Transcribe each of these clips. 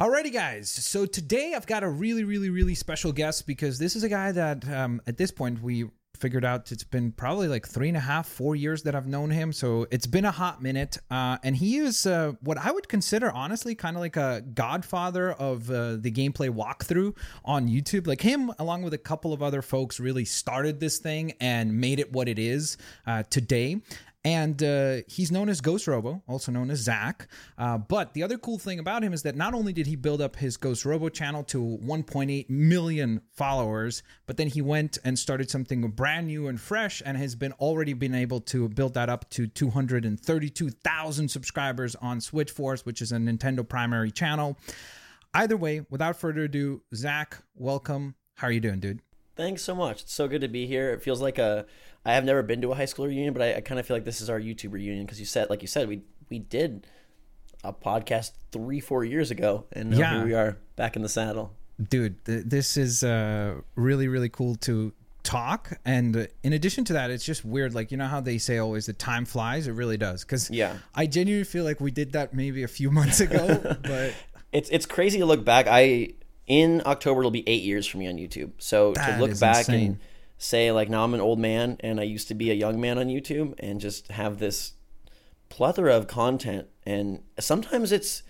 Alrighty, guys. So today I've got a really, really, really special guest because this is a guy that um, at this point we figured out it's been probably like three and a half, four years that I've known him. So it's been a hot minute. Uh, and he is uh, what I would consider, honestly, kind of like a godfather of uh, the gameplay walkthrough on YouTube. Like him, along with a couple of other folks, really started this thing and made it what it is uh, today and uh, he's known as Ghost Robo, also known as Zach. Uh, but the other cool thing about him is that not only did he build up his Ghost Robo channel to 1.8 million followers, but then he went and started something brand new and fresh, and has been already been able to build that up to 232,000 subscribers on Switch Force, which is a Nintendo primary channel. Either way, without further ado, Zach, welcome. How are you doing, dude? Thanks so much. It's so good to be here. It feels like a I have never been to a high school reunion, but I, I kind of feel like this is our YouTube reunion because you said, like you said, we we did a podcast three four years ago, and now yeah. here we are back in the saddle. Dude, th- this is uh, really really cool to talk and in addition to that it's just weird like you know how they say always the time flies it really does because yeah i genuinely feel like we did that maybe a few months ago but it's it's crazy to look back i in october it'll be eight years for me on youtube so that to look back insane. and say like now I'm an old man and I used to be a young man on YouTube and just have this plethora of content. And sometimes it's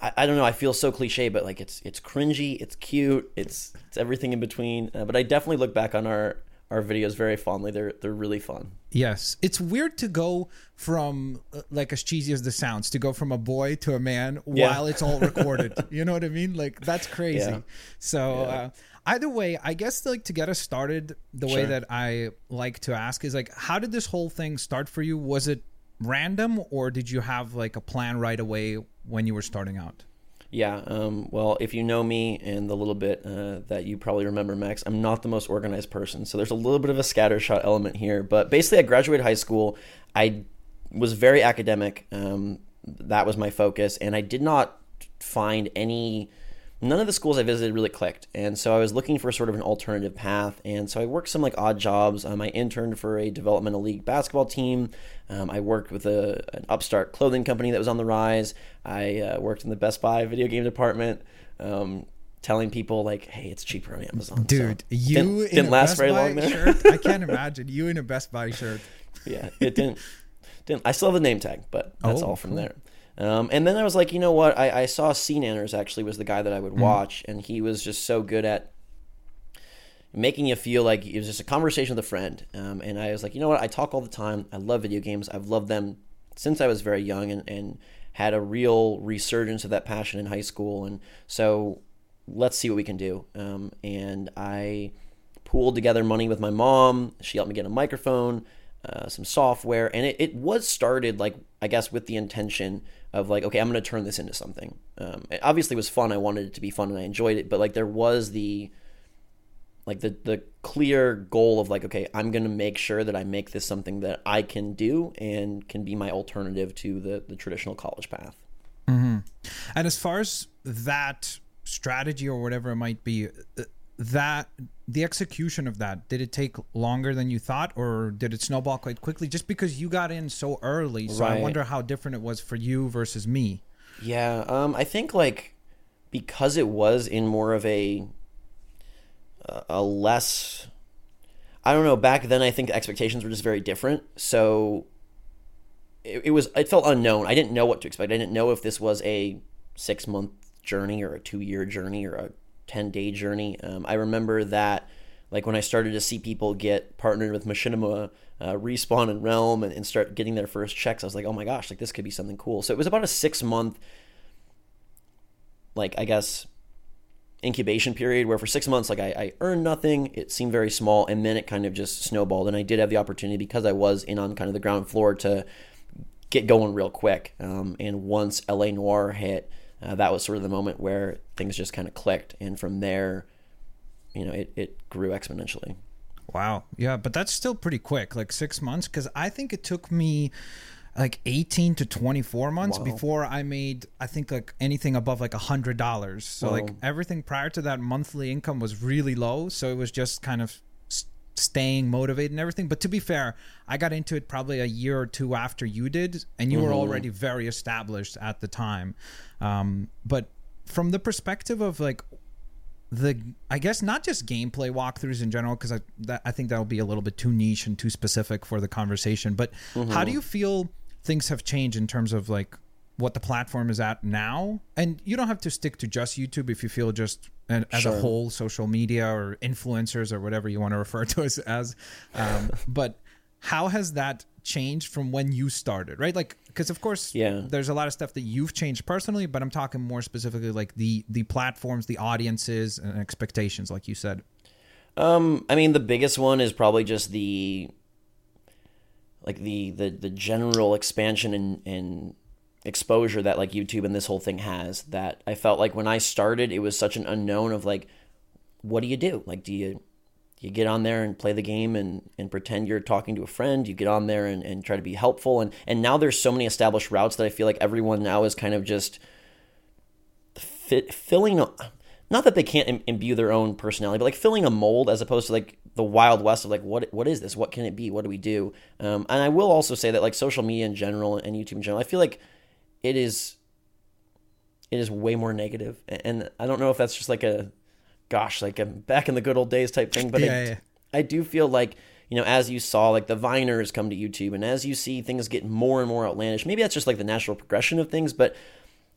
I, I don't know I feel so cliche but like it's it's cringy it's cute it's it's everything in between. Uh, but I definitely look back on our our videos very fondly. They're they're really fun. Yes. It's weird to go from uh, like as cheesy as the sounds to go from a boy to a man yeah. while it's all recorded. You know what I mean? Like that's crazy. Yeah. so yeah. Uh, either way, I guess like to get us started, the sure. way that I like to ask is like, how did this whole thing start for you? Was it random, or did you have like a plan right away when you were starting out? Yeah. Um, well, if you know me and the little bit uh, that you probably remember, Max, I'm not the most organized person. So there's a little bit of a scattershot element here. But basically, I graduated high school. I was very academic. Um, that was my focus. And I did not find any none of the schools I visited really clicked. And so I was looking for sort of an alternative path. And so I worked some like odd jobs. Um, I interned for a developmental league basketball team. Um, I worked with a, an upstart clothing company that was on the rise. I uh, worked in the Best Buy video game department. Um, telling people like, "Hey, it's cheaper on Amazon." Dude, so you didn't, didn't last very Buy long there. Shirt? I can't imagine you in a Best Buy shirt. yeah, it didn't. Didn't. I still have the name tag, but that's oh, all from cool. there. Um, and then I was like, you know what? I, I saw CNanners actually was the guy that I would mm-hmm. watch, mm. and he was just so good at making you feel like it was just a conversation with a friend. Um, and I was like, you know what? I talk all the time. I love video games. I've loved them since I was very young, and, and had a real resurgence of that passion in high school. And so let's see what we can do. Um, and I pooled together money with my mom. She helped me get a microphone, uh, some software, and it, it was started like I guess with the intention of like, okay, I'm going to turn this into something. Um, it obviously was fun. I wanted it to be fun and I enjoyed it, but like there was the like the the clear goal of like, okay, I'm going to make sure that I make this something that I can do and can be my alternative to the the traditional college path. Mm-hmm. And as far as that strategy or whatever it might be, uh, that the execution of that did it take longer than you thought or did it snowball quite quickly? Just because you got in so early so right. i wonder how different it was for you versus me. Yeah um, i think like because it was in more of a a less i don't know back then i think expectations were just very different. So it, it was it felt unknown. I didn't know what to expect. I didn't know if this was a six month journey or a two year journey or a 10 day journey. Um, I remember that like when I started to see people get partnered with Machinima, uh, Respawn, and Realm and, and, start getting their first checks, I was like, oh my gosh, like this could be something cool. So it was about a six month, like I guess, incubation period where for six months, like I, I earned nothing. It seemed very small, and then it kind of just snowballed. And I did have the opportunity because I was in on kind of the ground floor to get going real quick. Um, and once LA Noire hit uh, that was sort of the moment where things just kind of clicked, and from there, you know, it, it grew exponentially. Wow, yeah, but that's still pretty quick, like six months, because I think it took me like 18 to 24 months wow. before I made I think like anything above like a hundred dollars. So like everything prior to that monthly income was really low. So it was just kind of staying motivated and everything. But to be fair, I got into it probably a year or two after you did, and you mm-hmm. were already very established at the time. Um, but from the perspective of like the I guess not just gameplay walkthroughs in general because I that, I think that'll be a little bit too niche and too specific for the conversation. But mm-hmm. how do you feel things have changed in terms of like what the platform is at now? And you don't have to stick to just YouTube if you feel just an, as sure. a whole social media or influencers or whatever you want to refer to us as. Um, but how has that changed from when you started? Right, like because of course yeah there's a lot of stuff that you've changed personally but i'm talking more specifically like the the platforms the audiences and expectations like you said um i mean the biggest one is probably just the like the the, the general expansion and and exposure that like youtube and this whole thing has that i felt like when i started it was such an unknown of like what do you do like do you you get on there and play the game and, and pretend you're talking to a friend. You get on there and, and try to be helpful. And, and now there's so many established routes that I feel like everyone now is kind of just fit, filling, not that they can't imbue their own personality, but like filling a mold as opposed to like the wild west of like, what, what is this? What can it be? What do we do? Um, and I will also say that like social media in general and YouTube in general, I feel like it is, it is way more negative. And I don't know if that's just like a, gosh, like a back in the good old days type thing. But yeah, I, yeah. I do feel like you know, as you saw, like the Viners come to YouTube, and as you see things get more and more outlandish, maybe that's just like the natural progression of things. But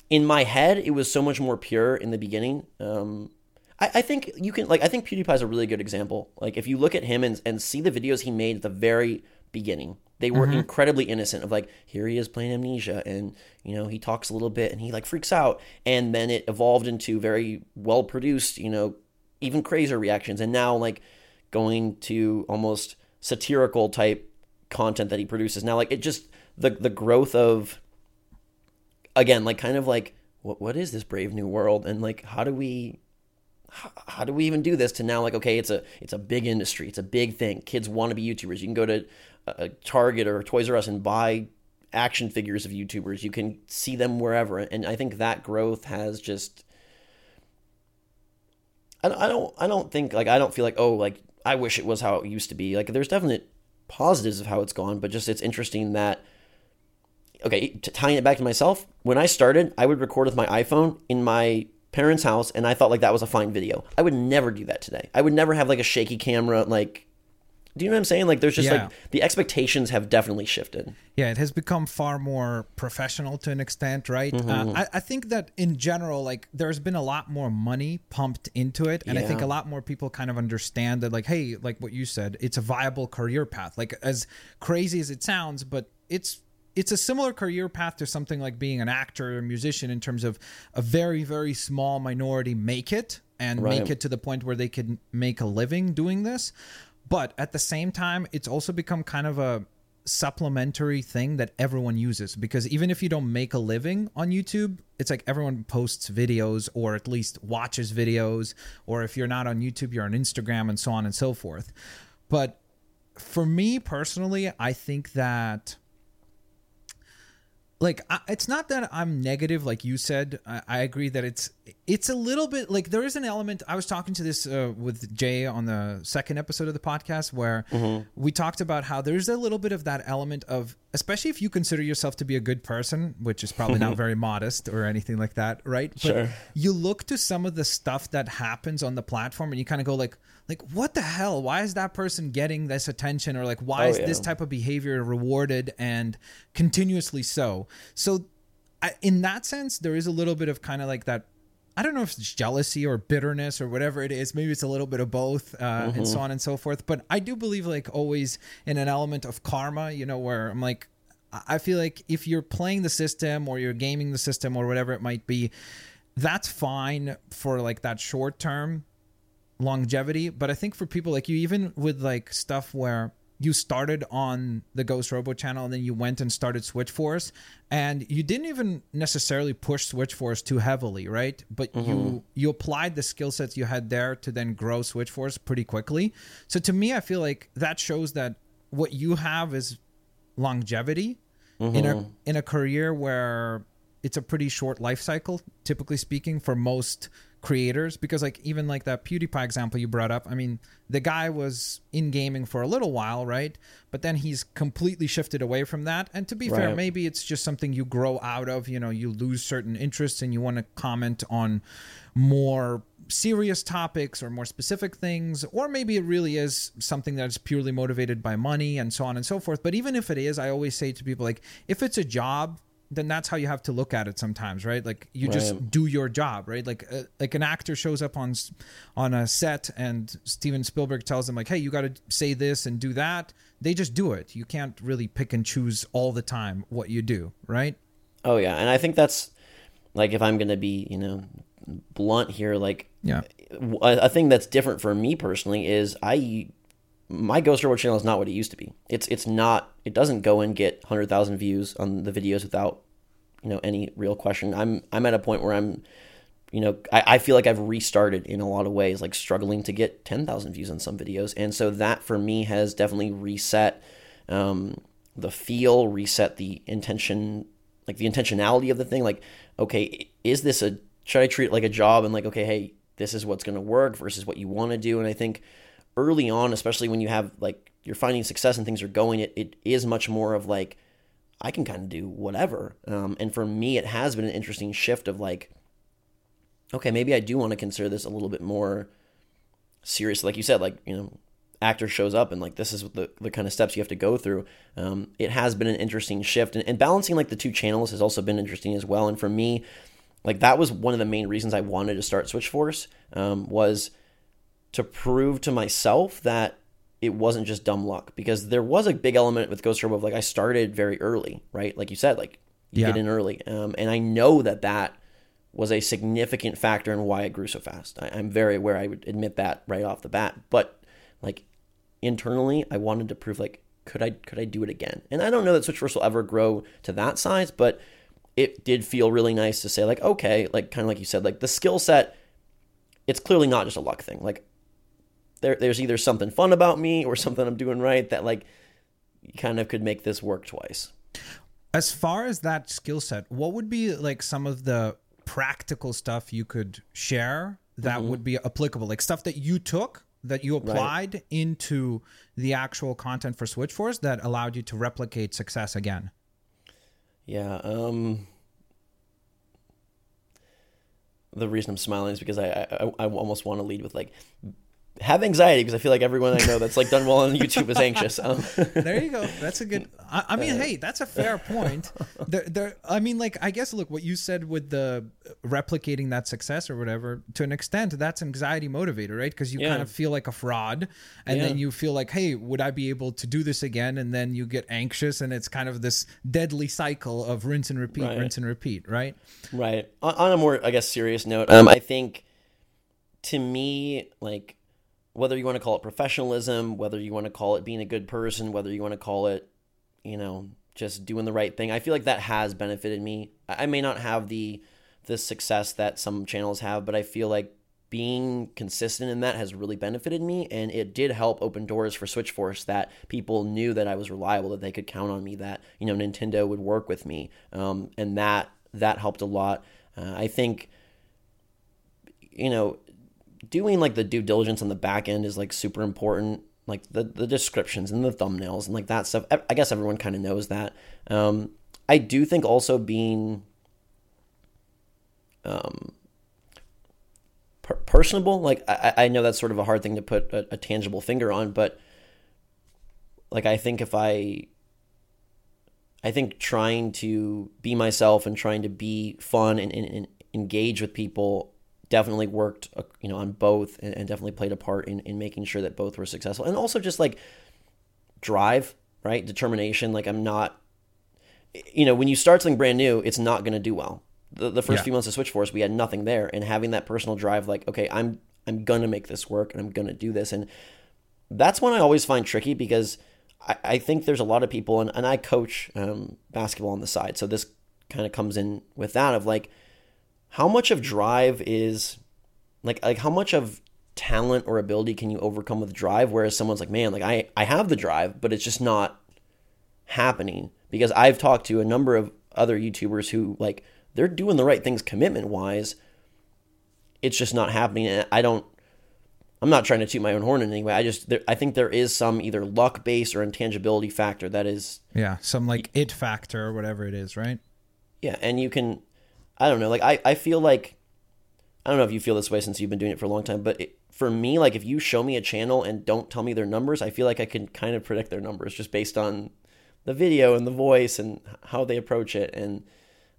in my head, it was so much more pure in the beginning. Um, I, I think you can like I think PewDiePie is a really good example. Like if you look at him and and see the videos he made at the very beginning, they were mm-hmm. incredibly innocent of like here he is playing amnesia and you know he talks a little bit and he like freaks out. And then it evolved into very well produced you know even crazier reactions. And now like going to almost satirical type content that he produces. Now like it just the the growth of again like kind of like what what is this brave new world? And like how do we how, how do we even do this to now like okay it's a it's a big industry. It's a big thing. Kids want to be youtubers. You can go to a Target or Toys R Us and buy action figures of YouTubers. You can see them wherever, and I think that growth has just. I, I don't. I don't think like I don't feel like oh like I wish it was how it used to be. Like there's definite positives of how it's gone, but just it's interesting that. Okay, tying it back to myself, when I started, I would record with my iPhone in my parents' house, and I thought like that was a fine video. I would never do that today. I would never have like a shaky camera, like do you know what I'm saying? Like, there's just yeah. like the expectations have definitely shifted. Yeah, it has become far more professional to an extent, right? Mm-hmm. Uh, I, I, think that in general, like, there's been a lot more money pumped into it, and yeah. I think a lot more people kind of understand that, like, hey, like what you said, it's a viable career path. Like, as crazy as it sounds, but it's it's a similar career path to something like being an actor or a musician in terms of a very very small minority make it and right. make it to the point where they can make a living doing this but at the same time, it's also become kind of a supplementary thing that everyone uses because even if you don't make a living on YouTube, it's like everyone posts videos or at least watches videos, or if you're not on YouTube, you're on Instagram and so on and so forth. But for me personally, I think that like it's not that I'm negative, like you said. I, agree that it's it's a little bit like there is an element. I was talking to this uh, with Jay on the second episode of the podcast where mm-hmm. we talked about how there's a little bit of that element of, especially if you consider yourself to be a good person, which is probably not very modest or anything like that, right? But sure. you look to some of the stuff that happens on the platform and you kind of go like, like what the hell why is that person getting this attention or like why oh, is yeah. this type of behavior rewarded and continuously so so I, in that sense there is a little bit of kind of like that I don't know if it's jealousy or bitterness or whatever it is. Maybe it's a little bit of both, uh, mm-hmm. and so on and so forth. But I do believe, like always, in an element of karma. You know, where I'm like, I feel like if you're playing the system or you're gaming the system or whatever it might be, that's fine for like that short term longevity. But I think for people like you, even with like stuff where you started on the Ghost Robo channel and then you went and started Switch Force and you didn't even necessarily push Switch Force too heavily, right? But mm-hmm. you you applied the skill sets you had there to then grow Switch Force pretty quickly. So to me, I feel like that shows that what you have is longevity mm-hmm. in a mm-hmm. in a career where it's a pretty short life cycle, typically speaking, for most creators because like even like that PewDiePie example you brought up I mean the guy was in gaming for a little while right? But then he's completely shifted away from that. And to be right. fair maybe it's just something you grow out of you know you lose certain interests and you want to comment on more serious topics or more specific things or maybe it really is something that's purely motivated by money and so on and so forth. But even if it is I always say to people like if it's a job then that's how you have to look at it sometimes right? Like you right. just do your job right? Like uh, like an actor shows up on on a set and Steven Spielberg tells them like hey you got to say this and do that. They just do it. You can't really pick and choose all the time what you do right? Oh yeah. And i think that's like if i'm going to be you know blunt here like yeah. a, a thing that's different for me personally is i my Ghost Robo channel is not what it used to be. It's it's not. It doesn't go and get hundred thousand views on the videos without you know any real question. I'm I'm at a point where I'm you know I, I feel like I've restarted in a lot of ways, like struggling to get ten thousand views on some videos, and so that for me has definitely reset um, the feel, reset the intention, like the intentionality of the thing. Like, okay, is this a should I treat it like a job and like okay, hey, this is what's going to work versus what you want to do, and I think early on, especially when you have like you're finding success and things are going, it, it is much more of like I can kind of do whatever. Um, and for me, it has been an interesting shift of like, okay, maybe I do want to consider this a little bit more serious. Like you said, like you know, actor shows up and like this is the the kind of steps you have to go through. Um, it has been an interesting shift, and, and balancing like the two channels has also been interesting as well. And for me, like that was one of the main reasons I wanted to start Switch Force um, was to prove to myself that it wasn't just dumb luck because there was a big element with Ghost Robo of like I started very early, right? Like you said, like you yeah. get in early, um, and I know that that was a significant factor in why it grew so fast. I, am very aware. I would admit that right off the bat, but like internally, I wanted to prove like could I could I do it again? And I don't know that Switch Force will ever grow to that size, but it did feel really nice to say like okay, like kind of like you said, like the skill set. It's clearly not just a luck thing. Like there, there's either something fun about me or something I'm doing right that like kind of could make this work twice. As far as that skill set, what would be like some of the practical stuff you could share that mm-hmm. would be applicable? Like stuff that you took that you applied right. into the actual content for Switch Force that allowed you to replicate success again? Yeah, um the reason I'm smiling is because I I, I almost want to lead with like have anxiety because I feel like everyone I know that's like done well on YouTube is anxious. Um. there you go. That's a good. I, I mean, uh, hey, that's a fair point. There, there. I mean, like, I guess look what you said with the replicating that success or whatever. To an extent, that's anxiety motivator, right? Because you yeah. kind of feel like a fraud, and yeah. then you feel like, hey, would I be able to do this again? And then you get anxious, and it's kind of this deadly cycle of rinse and repeat, right. rinse and repeat, right? Right. On, on a more, I guess, serious note, um, I think to me, like whether you want to call it professionalism, whether you want to call it being a good person, whether you want to call it, you know, just doing the right thing. I feel like that has benefited me. I may not have the the success that some channels have, but I feel like being consistent in that has really benefited me and it did help open doors for Switch Force that people knew that I was reliable, that they could count on me, that, you know, Nintendo would work with me. Um, and that that helped a lot. Uh, I think you know, doing like the due diligence on the back end is like super important like the, the descriptions and the thumbnails and like that stuff. I guess everyone kind of knows that. Um, i do think also being um, per- personable like I, I know that's sort of a hard thing to put a, a tangible finger on but like i think if i i think trying to be myself and trying to be fun and, and, and engage with people definitely worked uh, you know on both and, and, definitely played a part in, in making sure that both were successful. And also just like drive right? Determination. Like i'm not you know when you start something brand new it's not going to do well. The, the first yeah. few months of switch force we had nothing there. And having that personal drive like okay i'm i'm going to make this work and i'm going to do this. And that's one i always find tricky because i, I think there's a lot of people and, and i coach um, basketball on the side. So this kind of comes in with that of like how much of drive is like like how much of talent or ability can you overcome with drive whereas someone's like man like I I have the drive but it's just not happening because I've talked to a number of other YouTubers who like they're doing the right things commitment wise it's just not happening. And I don't. I'm not trying to toot my own horn in any way. I just there, I think there is some either luck based or intangibility factor that is yeah some like it factor or whatever it is, right? Yeah, and you can I don't know like I I feel like I don't know if you feel this way since you've been doing it for a long time, but it, for me like if you show me a channel and don't tell me their numbers, I feel like I can kind of predict their numbers just based on the video and the voice and how they approach it and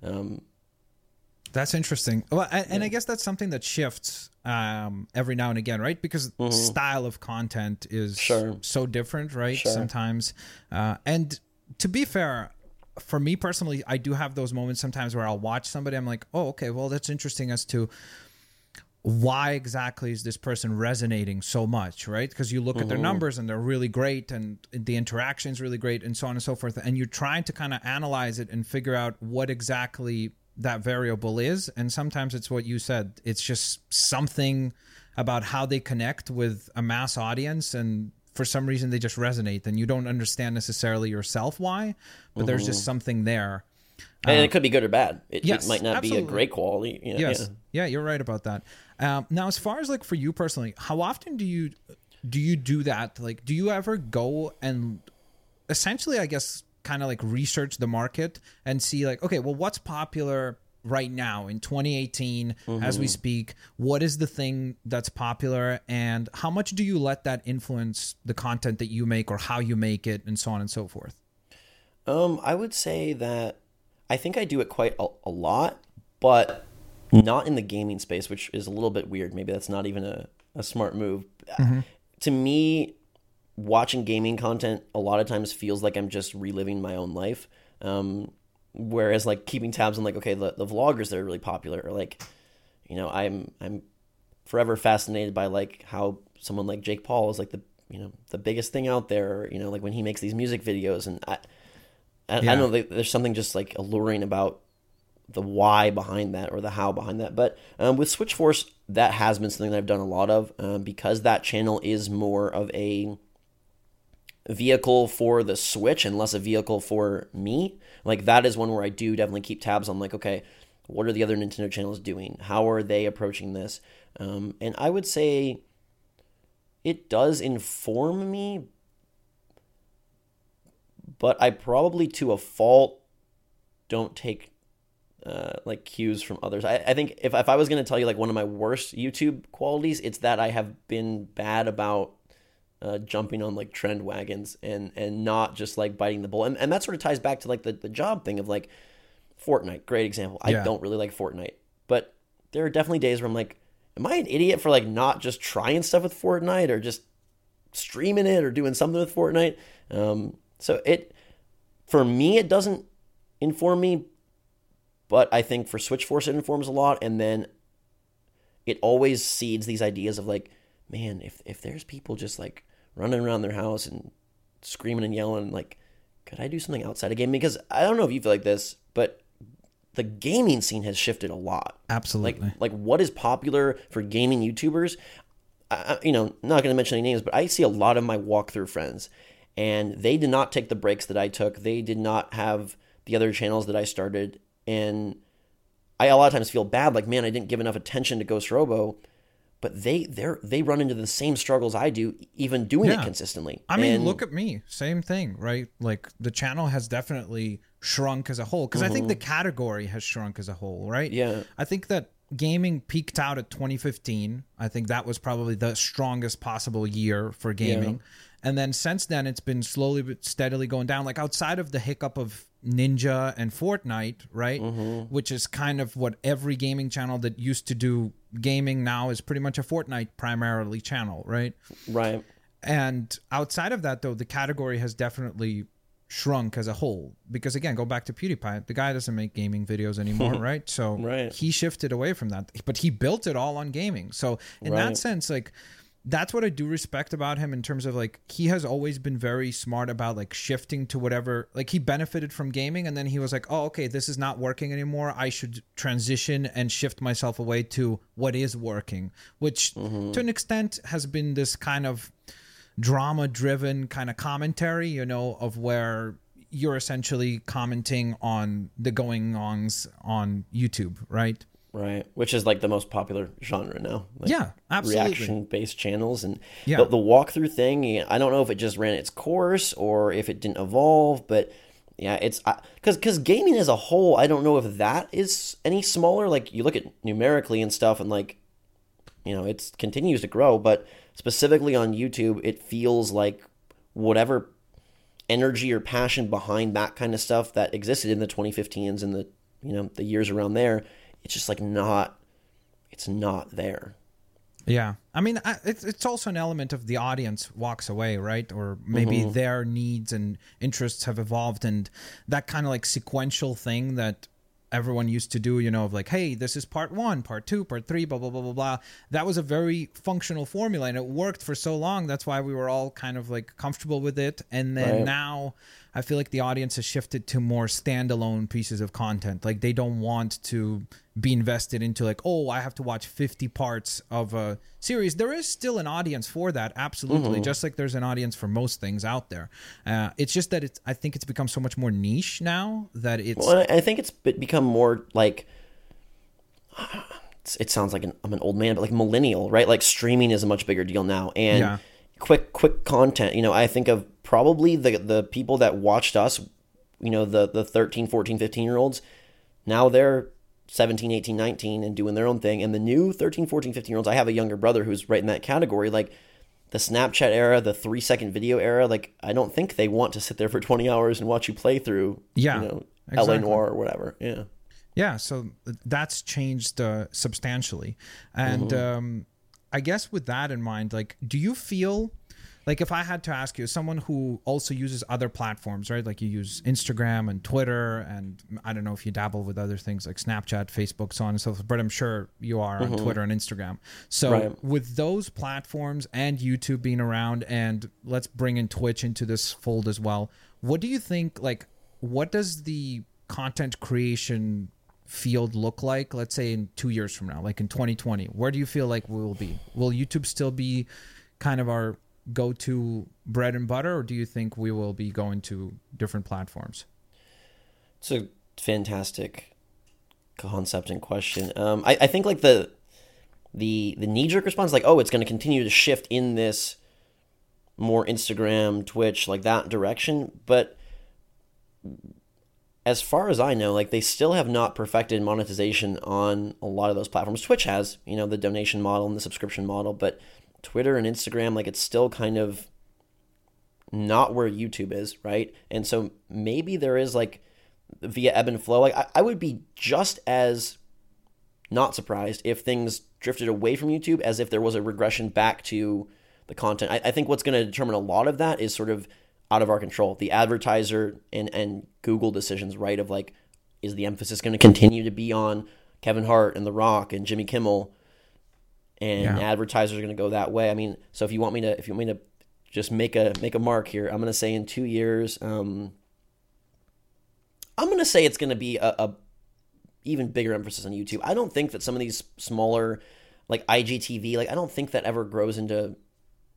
um, that's interesting. Well, and, yeah. I guess that's something that shifts um, every now and again, right? Because mm-hmm. style of content is sure. so different, right? Sure. Sometimes, uh, and to be fair, for me personally, I do have those moments sometimes where I'll watch somebody. I'm like, oh, okay, well, that's interesting as to why exactly is this person resonating so much, right? Because you look mm-hmm. at their mm-hmm. numbers and they're really great and the interaction is really great and so on and so forth. And you're trying to kind of analyze it and figure out what exactly that variable is. And sometimes it's what you said, it's just something about how they connect with a mass audience and for some reason they just resonate and you don't understand necessarily yourself why, but mm-hmm. there's just mm-hmm. something there. And uh, it could be good or bad. It, yes, it might not absolutely. be a great quality. You know, yes. Yeah. yeah, you're right about that. Um, now, as far as like for you personally, how often do you do you do that? Like, do you ever go and essentially, I guess, kind of like research the market and see like, okay, well, what's popular right now in 2018 mm-hmm. as we mm-hmm. speak? What is the thing that's popular, and how much do you let that influence the content that you make or how you make it, and so on and so forth? Um, I would say that I think I do it quite a, a lot, but not in the gaming space, which is a little bit weird. Maybe that's not even a, a smart move. Mm-hmm. To me, watching gaming content a lot of times feels like I'm just reliving my own life. Um, whereas like keeping tabs on like, okay, the, the vloggers that are really popular or like, you know, I'm, I'm forever fascinated by like how someone like Jake Paul is like the, you know, the biggest thing out there, you know, like when he makes these music videos and I, I, yeah. I don't know, there's something just like alluring about the why behind that or the how behind that. But um, with Switch Force, that has been something that I've done a lot of um, because that channel is more of a vehicle for the Switch and less a vehicle for me. Like that is one where I do definitely keep tabs on like, okay, what are the other Nintendo channels doing? How are they approaching this? Um, and I would say it does inform me, but I probably to a fault don't take uh, like cues from others. I, I think if, if I was going to tell you like one of my worst YouTube qualities, it's that I have been bad about uh, jumping on like trend wagons and and not just like biting the bullet. And, and that sort of ties back to like the, the job thing of like Fortnite. Great example. I yeah. don't really like Fortnite, but there are definitely days where I'm like, am I an idiot for like not just trying stuff with Fortnite or just streaming it or doing something with Fortnite? Um, so it for me it doesn't inform me but I think for Switch Force, it informs a lot. And then it always seeds these ideas of like, man, if, if there's people just like running around their house and screaming and yelling, like, could I do something outside of gaming? Because I don't know if you feel like this, but the gaming scene has shifted a lot. Absolutely. Like, like what is popular for gaming YouTubers? I, you know, not going to mention any names, but I see a lot of my walkthrough friends, and they did not take the breaks that I took. They did not have the other channels that I started, and I a lot of times feel bad, like man, I didn't give enough attention to Ghost Robo, but they they they run into the same struggles I do, even doing yeah. it consistently. I mean, and, look at me, same thing, right? Like the channel has definitely shrunk as a whole because mm-hmm. I think the mm-hmm. category has shrunk as a whole, right? Yeah, I think that gaming peaked out at 2015. I think that was probably the strongest possible year for gaming. Yeah. And then since then, it's been slowly but steadily going down. Like outside of the hiccup of Ninja and Fortnite, right? Mm-hmm. Which is kind of what every gaming channel that used to do gaming now is pretty much a Fortnite primarily channel, right? Right. And outside of that, though, the category has definitely shrunk as a whole because again go back to pewdiepie the guy doesn't make gaming videos anymore right so right. he shifted away from that but he built it all on gaming so in right. that sense like that's what I do respect about him in terms of like he has always been very smart about like shifting to whatever like he benefited from gaming and then he was like, "Oh, okay, this is not working anymore. I should transition and shift myself away to what is working." Which mm-hmm. to an extent has been this kind of drama driven kind of commentary, you know, of where you're essentially commenting on the going ons on YouTube, right? Right, which is like the most popular genre now. Like yeah, absolutely. Reaction based channels and Yeah. the, the walkthrough thing. I don't know if it just ran its course or if it didn't evolve, but yeah, it's because because gaming as a whole, I don't know if that is any smaller. Like you look at numerically and stuff, and like you know, it continues to grow, but specifically on YouTube, it feels like whatever energy or passion behind that kind of stuff that existed in the 2015s and the you know the years around there it's just like not it's not there Yeah, I mean, I, it's it's also an element of the audience walks away, right? Or maybe mm-hmm. their needs and interests have evolved, and that kind of like sequential thing that everyone used to do, you know, of like, hey, this is part one, part two, part three, blah blah blah blah blah. That was a very functional formula, and it worked for so long. That's why we were all kind of like comfortable with it, and then Right. now. I feel like the audience has shifted to more standalone pieces of content. Like they don't want to be invested into like, oh, I have to watch 50 parts of a series. There is still an audience for that, absolutely. Just like there's an audience for most things out there. Uh, it's just that it's. I think it's become so much more niche now that it's. well I I think it's become more like it sounds like an, I'm an old man, but like millennial, right? Like streaming is a much bigger deal now, and Yeah. quick, quick content. You know, I think of probably the the people that watched us, you know, the the 13, 14, 15 year olds. Now they're 17, 18, 19 and doing their own thing, and the new 13, 14, 15 year olds. I have a younger brother who's right in that category, like. The Snapchat era, the three second video era, like I don't think they want to sit there for twenty hours and watch you play through, Yeah, you know, LA exactly. Noire or whatever. Yeah. Yeah, so that's changed uh, substantially. And um, I guess with that in mind, like, do you feel like if I had to ask you, someone who also uses other platforms, right? Like you use Instagram and Twitter, and I don't know if you dabble with other things like Snapchat, Facebook, so on and so forth, but I'm sure you are on mm-hmm. Twitter and Instagram. So Right. with those platforms and YouTube being around, and let's bring in Twitch into this fold as well, what do you think, like, what does the content creation field look like let's say in two years from now like in 2020 where do you feel like we will be will youtube still be kind of our go-to bread and butter or do you think we will be going to different platforms It's a fantastic concept and question. Um, I, I think like the the the knee jerk response, like, oh, it's going to continue to shift in this more Instagram, Twitch, like that direction. But as far as I know, like they still have not perfected monetization on a lot of those platforms. Twitch has, you know, the donation model and the subscription model, but Twitter and Instagram, like it's still kind of not where YouTube is, right? And so maybe there is like via ebb and flow. Like I, I would be just as not surprised if things drifted away from YouTube as if there was a regression back to the content. I, I think what's going to determine a lot of that is sort of out of our control. The advertiser and and Google decisions, right? Of like, is the emphasis going to continue to be on Kevin Hart and The Rock and Jimmy Kimmel? And Yeah. advertisers are going to go that way. I mean, so if you want me to, if you want me to just make a make a mark here, I'm going to say in two years, um, I'm going to say it's going to be a, a even bigger emphasis on YouTube. I don't think that some of these smaller, like IGTV, like I don't think that ever grows into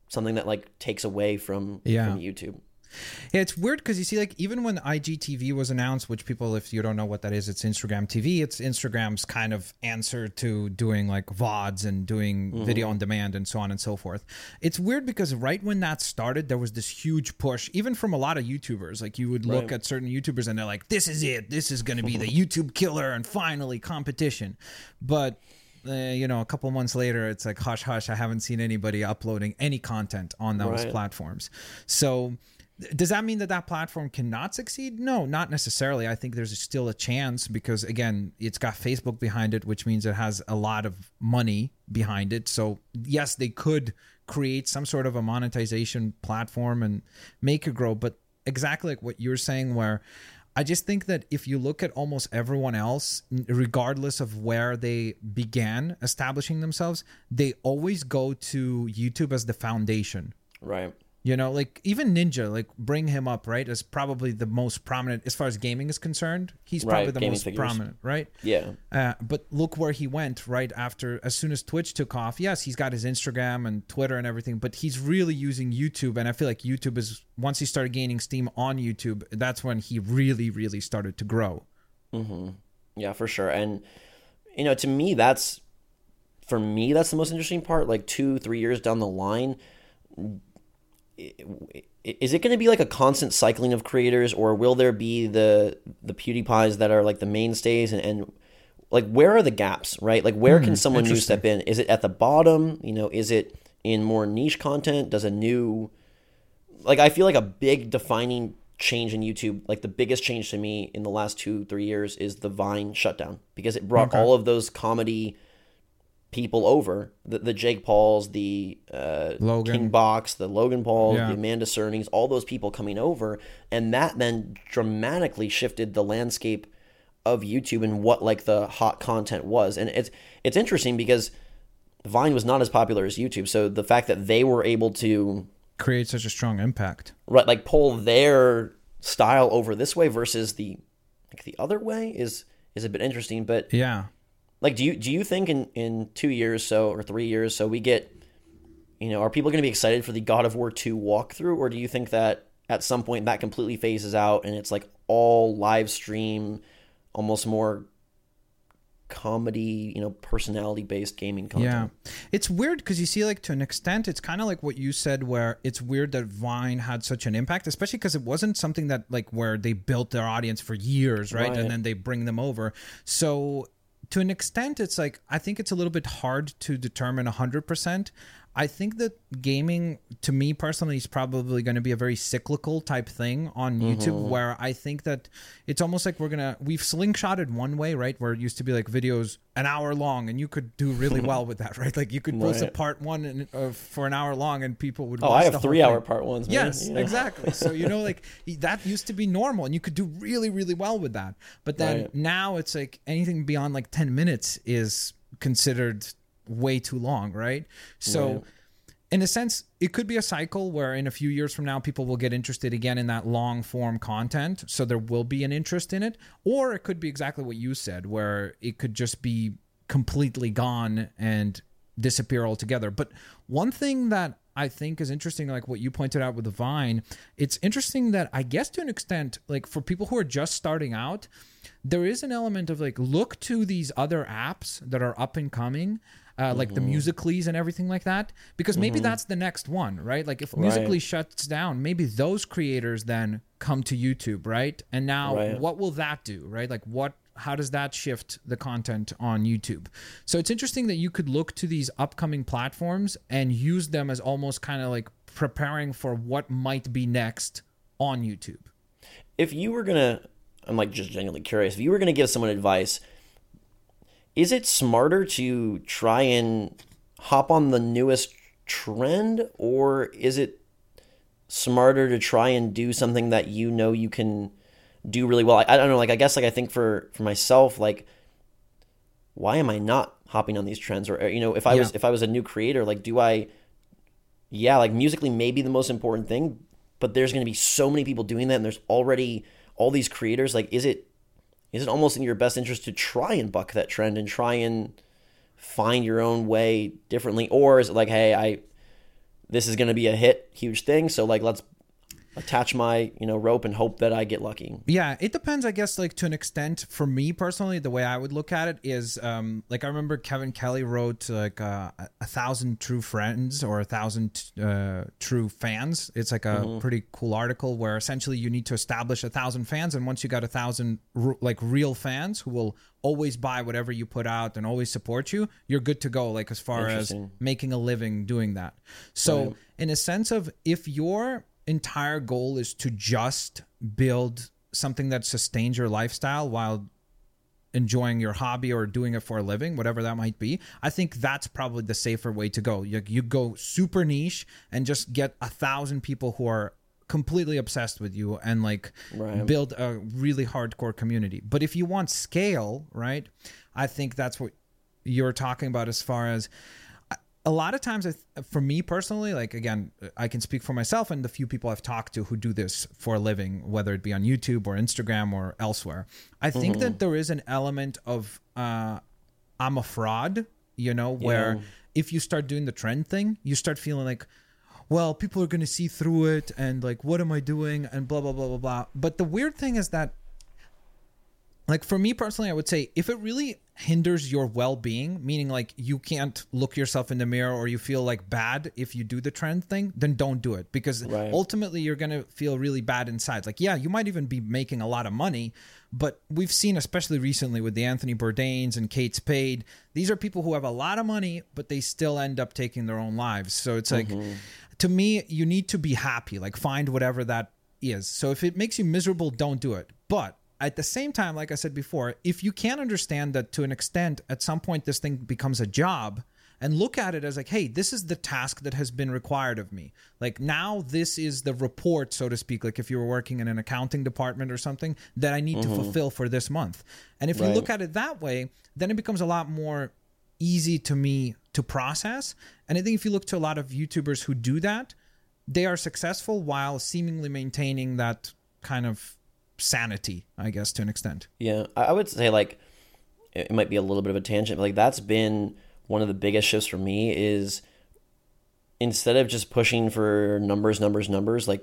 something that like takes away from Yeah. from YouTube. Yeah, it's weird because you see, like, even when IGTV was announced, which people, if you don't know what that is, it's Instagram TV. It's Instagram's kind of answer to doing like VODs and doing video on demand and so on and so forth. It's weird because right when that started, there was this huge push, even from a lot of YouTubers. Like, you would look Right. at certain YouTubers and they're like, this is it. This is going to be the YouTube killer and finally competition. But uh, you know, a couple months later, it's like hush hush. I haven't seen anybody uploading any content on those Right. platforms. So, does that mean that that platform cannot succeed? No, not necessarily. I think there's still a chance because again, it's got Facebook behind it, which means it has a lot of money behind it. So, yes, they could create some sort of a monetization platform and make it grow, but exactly like what you're saying where I just think that if you look at almost everyone else, regardless of where they began establishing themselves, they always go to YouTube as the foundation. Right. You know, like even Ninja, like bring him up, right? As probably the most prominent as far as gaming is concerned. He's probably the most figures. prominent, right? Yeah. Uh, but look where he went right after, as soon as Twitch took off. Yes, he's got his Instagram and Twitter and everything, but he's really using YouTube. And I feel like YouTube is, once he started gaining steam on YouTube, that's when he really, really started to grow. Hmm. Yeah, for sure. And you know, to me, that's for me, that's the most interesting part. Like two, three years down the line, is it going to be like a constant cycling of creators, or will there be the the PewDiePies that are like the mainstays and, and like where are the gaps, right? Like where mm, can someone new step in? Is it at the bottom? You know, is it in more niche content? Does a new like I feel like a big defining change in YouTube, like the biggest change to me in the last two, three years is the Vine shutdown because it brought okay. all of those comedy people over the, the Jake Pauls, the uh, Logan. King Bach, the Logan Paul, yeah. the Amanda Cernys, all those people coming over. And that then dramatically shifted the landscape of YouTube and what like the hot content was. And it's it's interesting because Vine was not as popular as YouTube. So the fact that they were able to create such a strong impact. Right, like pull their style over this way versus the like the other way is is a bit interesting. But yeah, like do you do you think in in two years so or three years so we get you know are people going to be excited for the God of War two walkthrough or do you think that at some point that completely phases out and it's like all live stream, almost more comedy, you know, personality based gaming content. Yeah. It's weird because you see, like, to an extent, it's kind of like what you said, where it's weird that Vine had such an impact, especially because it wasn't something that, like, where they built their audience for years, right? right? And then they bring them over. So, to an extent, it's like, I think it's a little bit hard to determine 100%. I think that gaming, to me personally, is probably going to be a very cyclical type thing on YouTube. Mm-hmm. Where I think that it's almost like we're gonna we've slingshotted one way, right? Where it used to be like videos an hour long, and you could do really well with that, right? Like you could post right. a part one in, uh, for an hour long, and people would. Oh, I have three hour part ones. Man. Yes, yeah. exactly. So you know, like that used to be normal, and you could do really, really well with that. But then right. now it's like anything beyond like ten minutes is considered way too long, right? So. Right. In a sense, it could be a cycle where in a few years from now, people will get interested again in that long form content. So there will be an interest in it. Or it could be exactly what you said, where it could just be completely gone and disappear altogether. But one thing that I think is interesting, like what you pointed out with the Vine, it's interesting that I guess to an extent, like for people who are just starting out, there is an element of like look to these other apps that are up and coming uh, like mm-hmm. the Musicallys and everything like that, because maybe mm-hmm. that's the next one, right? Like if Musically right. shuts down, maybe those creators then come to YouTube, right? And now right. what will that do, right? Like what how does that shift the content on YouTube? So it's interesting that you could look to these upcoming platforms and use them as almost kind of like preparing for what might be next on YouTube. If you were gonna, I'm like just genuinely curious. If you were gonna give someone advice is it smarter to try and hop on the newest trend or is it smarter to try and do something that you know you can do really well I, I, don't know like i guess like i think for for myself like why am i not hopping on these trends or, you know if i yeah. was if i was a new creator like do i yeah like musically maybe the most important thing but there's going to be so many people doing that and there's already all these creators like is it is it almost in your best interest to try and buck that trend and try and find your own way differently? Or is it like hey i this is going to be a hit huge thing so like let's attach my you know rope and hope that I get lucky. Yeah, it depends, I guess. Like to an extent, for me personally, the way I would look at it is um, like I remember Kevin Kelly wrote like uh, a thousand true friends or a thousand uh, true fans. It's like a mm-hmm. pretty cool article where essentially you need to establish a thousand fans, and once you got a thousand r- like real fans who will always buy whatever you put out and always support you, you're good to go. Like as far as making a living doing that. So right. in a sense of if you're entire goal is to just build something that sustains your lifestyle while enjoying your hobby or doing it for a living, whatever that might be, I think that's probably the safer way to go. You, you go super niche and just get a thousand people who are completely obsessed with you and like right. build a really hardcore community. But if you want scale, right, I think that's what you're talking about as far as a lot of times for me personally like again i can speak for myself and the few people i've talked to who do this for a living whether it be on youtube or instagram or elsewhere i think mm-hmm. that there is an element of uh, i'm a fraud you know where yeah. if you start doing the trend thing you start feeling like well people are going to see through it and like what am i doing and blah blah blah blah blah but the weird thing is that like for me personally i would say if it really hinders your well-being meaning like you can't look yourself in the mirror or you feel like bad if you do the trend thing then don't do it. Because Right. ultimately you're going to feel really bad inside. Like yeah you might even be making a lot of money but we've seen especially recently with the Anthony Bourdains and Kate Spade these are people who have a lot of money but they still end up taking their own lives. So it's like mm-hmm. to me you need to be happy like find whatever that is. So if it makes you miserable don't do it. But at the same time like i said before if you can understand that to an extent at some point this thing becomes a job and look at it as like hey this is the task that has been required of me. Like now this is the report so to speak like if you were working in an accounting department or something that i need to mm-hmm. fulfill for this month. And if you look at it that way then it becomes a lot more easy to me to process. And i think if you look to a lot of youtubers who do that they are successful while seemingly maintaining that kind of sanity i guess to an extent Yeah, I would say like it might be a little bit of a tangent, but like that's been one of the biggest shifts for me is instead of just pushing for numbers, numbers, numbers, like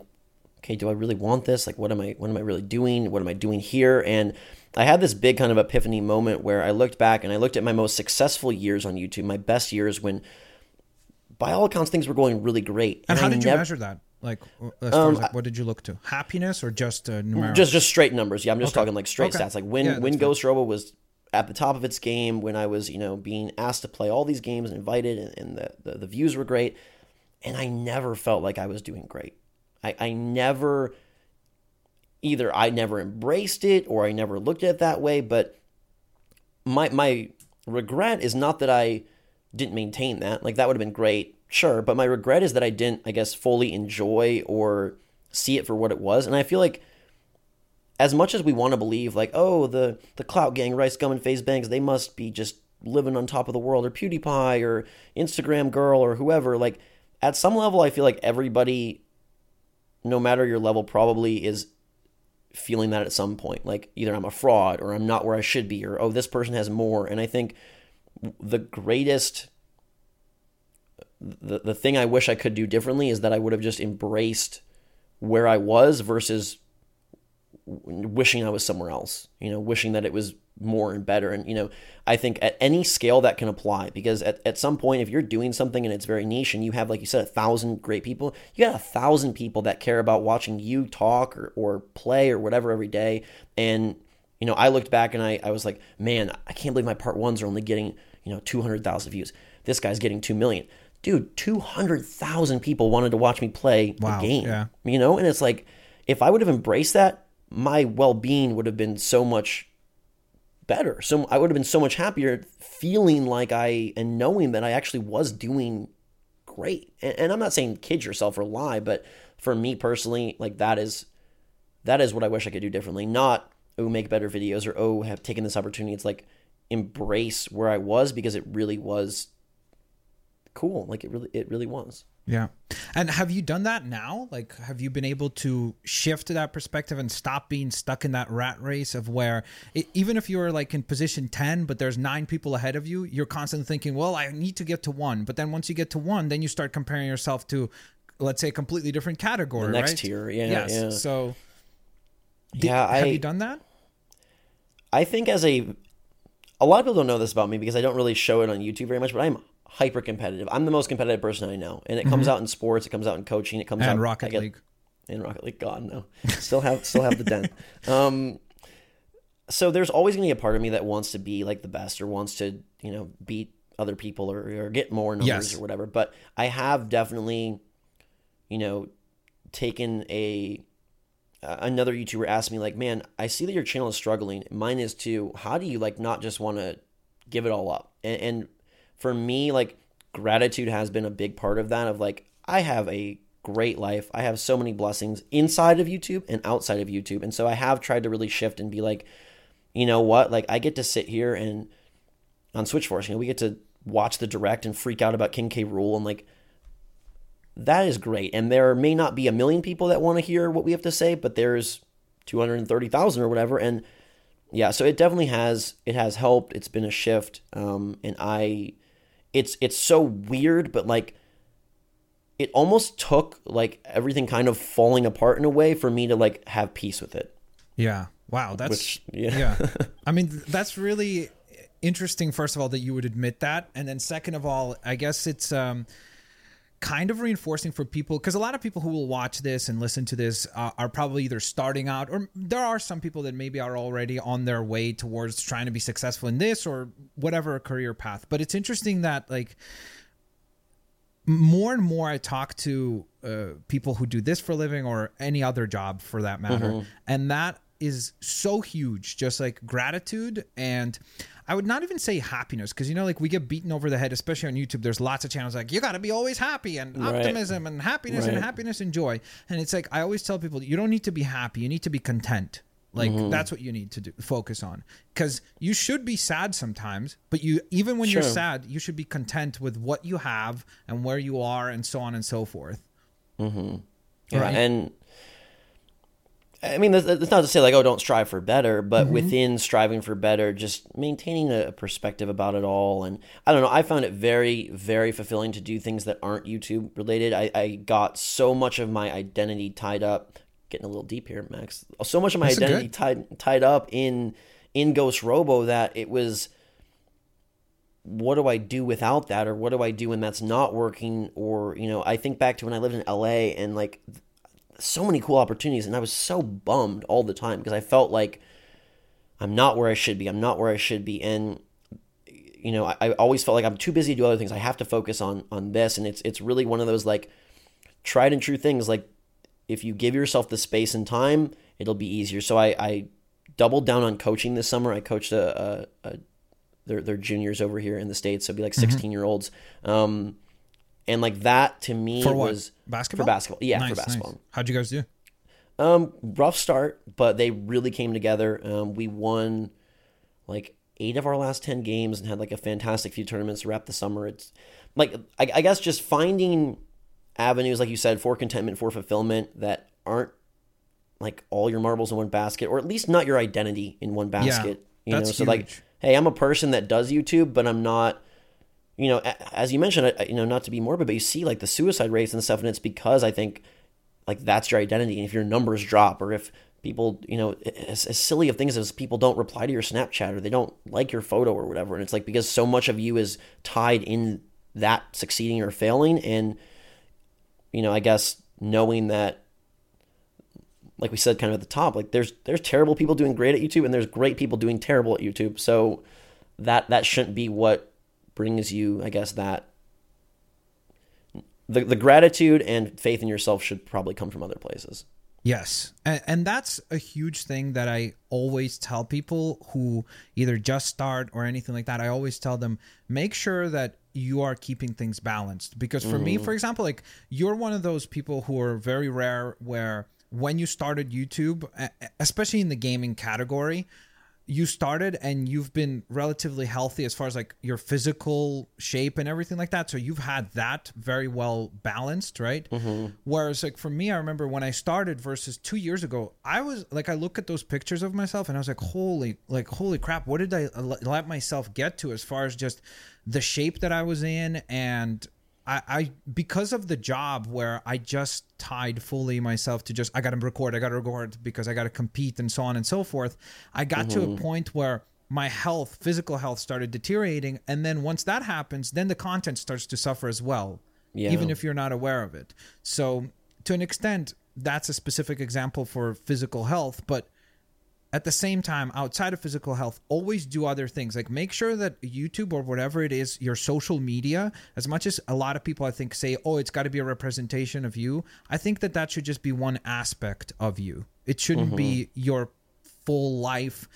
okay, do I really want this? Like what am I what am I really doing? What am I doing here? And I had this big kind of epiphany moment where I looked back and I looked at my most successful years on YouTube, my best years when by all accounts things were going really great. and how I did you nev- measure that like as far as like what did you look to happiness or just uh, numerical Just just straight numbers. Yeah, I'm just Okay. talking like straight Okay. stats. Like when Yeah, when. Ghost Robo was at the top of its game, when I was you know being asked to play all these games and invited, and, and the, the the views were great, and I never felt like I was doing great. I I never either I never embraced it or I never looked at it that way. But my my regret is not that I didn't maintain that. Like that would have been great, sure. But my regret is that I didn't, I guess, fully enjoy or see it for what it was. And I feel like as much as we want to believe, like, oh, the the Clout Gang, Rice Gum, and FaZe Banks, they must be just living on top of the world, or PewDiePie, or Instagram Girl, or whoever. Like, at some level, I feel like everybody, no matter your level, probably is feeling that at some point. Like, either I'm a fraud, or I'm not where I should be, or oh, this person has more. And I think the greatest the, the thing I wish I could do differently is that I would have just embraced where I was versus wishing I was somewhere else, you know, wishing that it was more and better. And, you know, I think at any scale that can apply because at, at some point, if you're doing something and it's very niche and you have, like you said, a thousand great people, you got a thousand people that care about watching you talk or, or play or whatever every day. And, you know, I looked back and I, I was like, man, I can't believe my part ones are only getting, you know, 200,000 views. This guy's getting 2 million. Dude, 200,000 people wanted to watch me play Wow, the game. yeah. You know, and it's like, if I would have embraced that, my well being would have been so much better. So I would have been so much happier feeling like I and knowing that I actually was doing great. And, and I'm not saying kid yourself or lie, but for me personally, like that is that is what I wish I could do differently. Not oh make better videos or oh have taken this opportunity. It's like embrace where I was because it really was cool. Like it really it really was. Yeah. And have you done that now? Like, have you been able to shift to that perspective and stop being stuck in that rat race of where, it, even if you're like in position 10, but there's nine people ahead of you, you're constantly thinking, well, I need to get to one. But then once you get to one, then you start comparing yourself to, let's say, a completely different category. The next right? tier, yeah, Yes. yeah. So, did- Yeah, have you done that? I think as a a lot of people don't know this about me because I don't really show it on YouTube very much, but I'm hyper competitive. I'm the most competitive person I know, and it comes out in sports, it comes out in coaching, it comes out Mm-hmm. And I Rocket get- League. in Rocket League. God no, still have still have the den. Um, so there's always going to be a part of me that wants to be like the best or wants to you know beat other people or, or get more numbers Yes. or whatever. But I have definitely, you know, taken a uh, another YouTuber asked me like, "Man, I see that your channel is struggling. Mine is too. How do you like not just want to give it all up?" And, and for me, like gratitude has been a big part of that. Of like, I have a great life. I have so many blessings inside of YouTube and outside of YouTube, and so I have tried to really shift and be like, you know what? Like, I get to sit here and on Switch Force, you know, we get to watch the direct and freak out about King K. Rool and like that is great. And there may not be a million people that want to hear what we have to say, but there's 230,000 or whatever. And yeah, so it definitely has, it has helped. It's been a shift. Um, and I, it's, it's so weird, but like, it almost took like everything kind of falling apart in a way for me to like have peace with it. Yeah. Wow. That's Which, yeah. yeah. I mean, that's really interesting first of all that you would admit that and then second of all i guess it's um kind of reinforcing for people because a lot of people who will watch this and listen to this uh, are probably either starting out or there are some people that maybe are already on their way towards trying to be successful in this or whatever a career path but it's interesting that like more and more i talk to uh, people who do this for a living or any other job for that matter mm-hmm. and that is so huge just like gratitude and i would not even say happiness because you know like we get beaten over the head especially on youtube there's lots of channels like you got to be always happy and right. optimism and happiness right. and happiness and joy and it's like i always tell people you don't need to be happy you need to be content like mm-hmm. that's what you need to do focus on because you should be sad sometimes but you even when sure. you're sad you should be content with what you have and where you are and so on and so forth mm-hmm. yeah, right and I mean, that's, not to say like, oh, don't strive for better, but mm-hmm. within striving for better, just maintaining a perspective about it all. And I don't know, I found it very, very fulfilling to do things that aren't YouTube related. I, I got so much of my identity tied up, getting a little deep here, Max. So much of my that's identity tied tied up in in Ghost Robo that it was, what do I do without that, or what do I do when that's not working? Or you know, I think back to when I lived in LA and like so many cool opportunities, and I was so bummed all the time because I felt like I'm not where I should be. I'm not where I should be, and you know, I, I, always felt like I'm too busy to do other things. I have to focus on on this, and it's it's really one of those like tried and true things. Like if you give yourself the space and time, it'll be easier. So I, I doubled down on coaching this summer. I coached a, a, a they're, they're juniors over here in the states, so it'd be like 16 mm-hmm. year olds. Um, and like that to me for what? was basketball. For basketball, yeah, nice, for basketball. Nice. How'd you guys do? Um, rough start, but they really came together. Um, we won like eight of our last ten games and had like a fantastic few tournaments to wrap the summer. It's like I, I guess just finding avenues, like you said, for contentment, for fulfillment that aren't like all your marbles in one basket, or at least not your identity in one basket. Yeah, you know, so huge. like, hey, I'm a person that does YouTube, but I'm not you know, as you mentioned, you know, not to be morbid, but you see like the suicide rates and stuff, and it's because I think like that's your identity. And if your numbers drop, or if people, you know, as, as silly of things as people don't reply to your Snapchat or they don't like your photo or whatever, and it's like because so much of you is tied in that succeeding or failing, and you know, I guess knowing that like we said kind of at the top like there's there's terrible people doing great at youtube and there's great people doing terrible at youtube so that that shouldn't be what brings you, I guess, that the the gratitude and faith in yourself should probably come from other places. Yes. And, and, that's a huge thing that I always tell people who either just start or anything like that. I always tell them make sure that you are keeping things balanced. Because for mm-hmm. me, for example, like you're one of those people who are very rare where when you started YouTube, especially in the gaming category, you started and you've been relatively healthy as far as like your physical shape and everything like that. So you've had that very well balanced, right? Mm-hmm. Whereas like for me, I remember when I started versus two years ago, I was like, I look at those pictures of myself and I was like, holy, like, holy crap, what did I let myself get to as far as just the shape that I was in and I, I because of the job where I just tied fully myself to just I got to record, I got to record because I got to compete and so on and so forth. I got mm-hmm. to a mm-hmm. point where my health, physical health, started deteriorating, and then once that happens, then the content starts to suffer as well, yeah. even if you're not aware of it. So to an extent, that's a specific example for physical health, but at the same time outside of physical health always do other things. Like make sure that youtube or whatever it is your social media as much as a lot of people i think say oh it's got to be a representation of you i think that that should just be one aspect of you. It shouldn't mm-hmm. be your full life.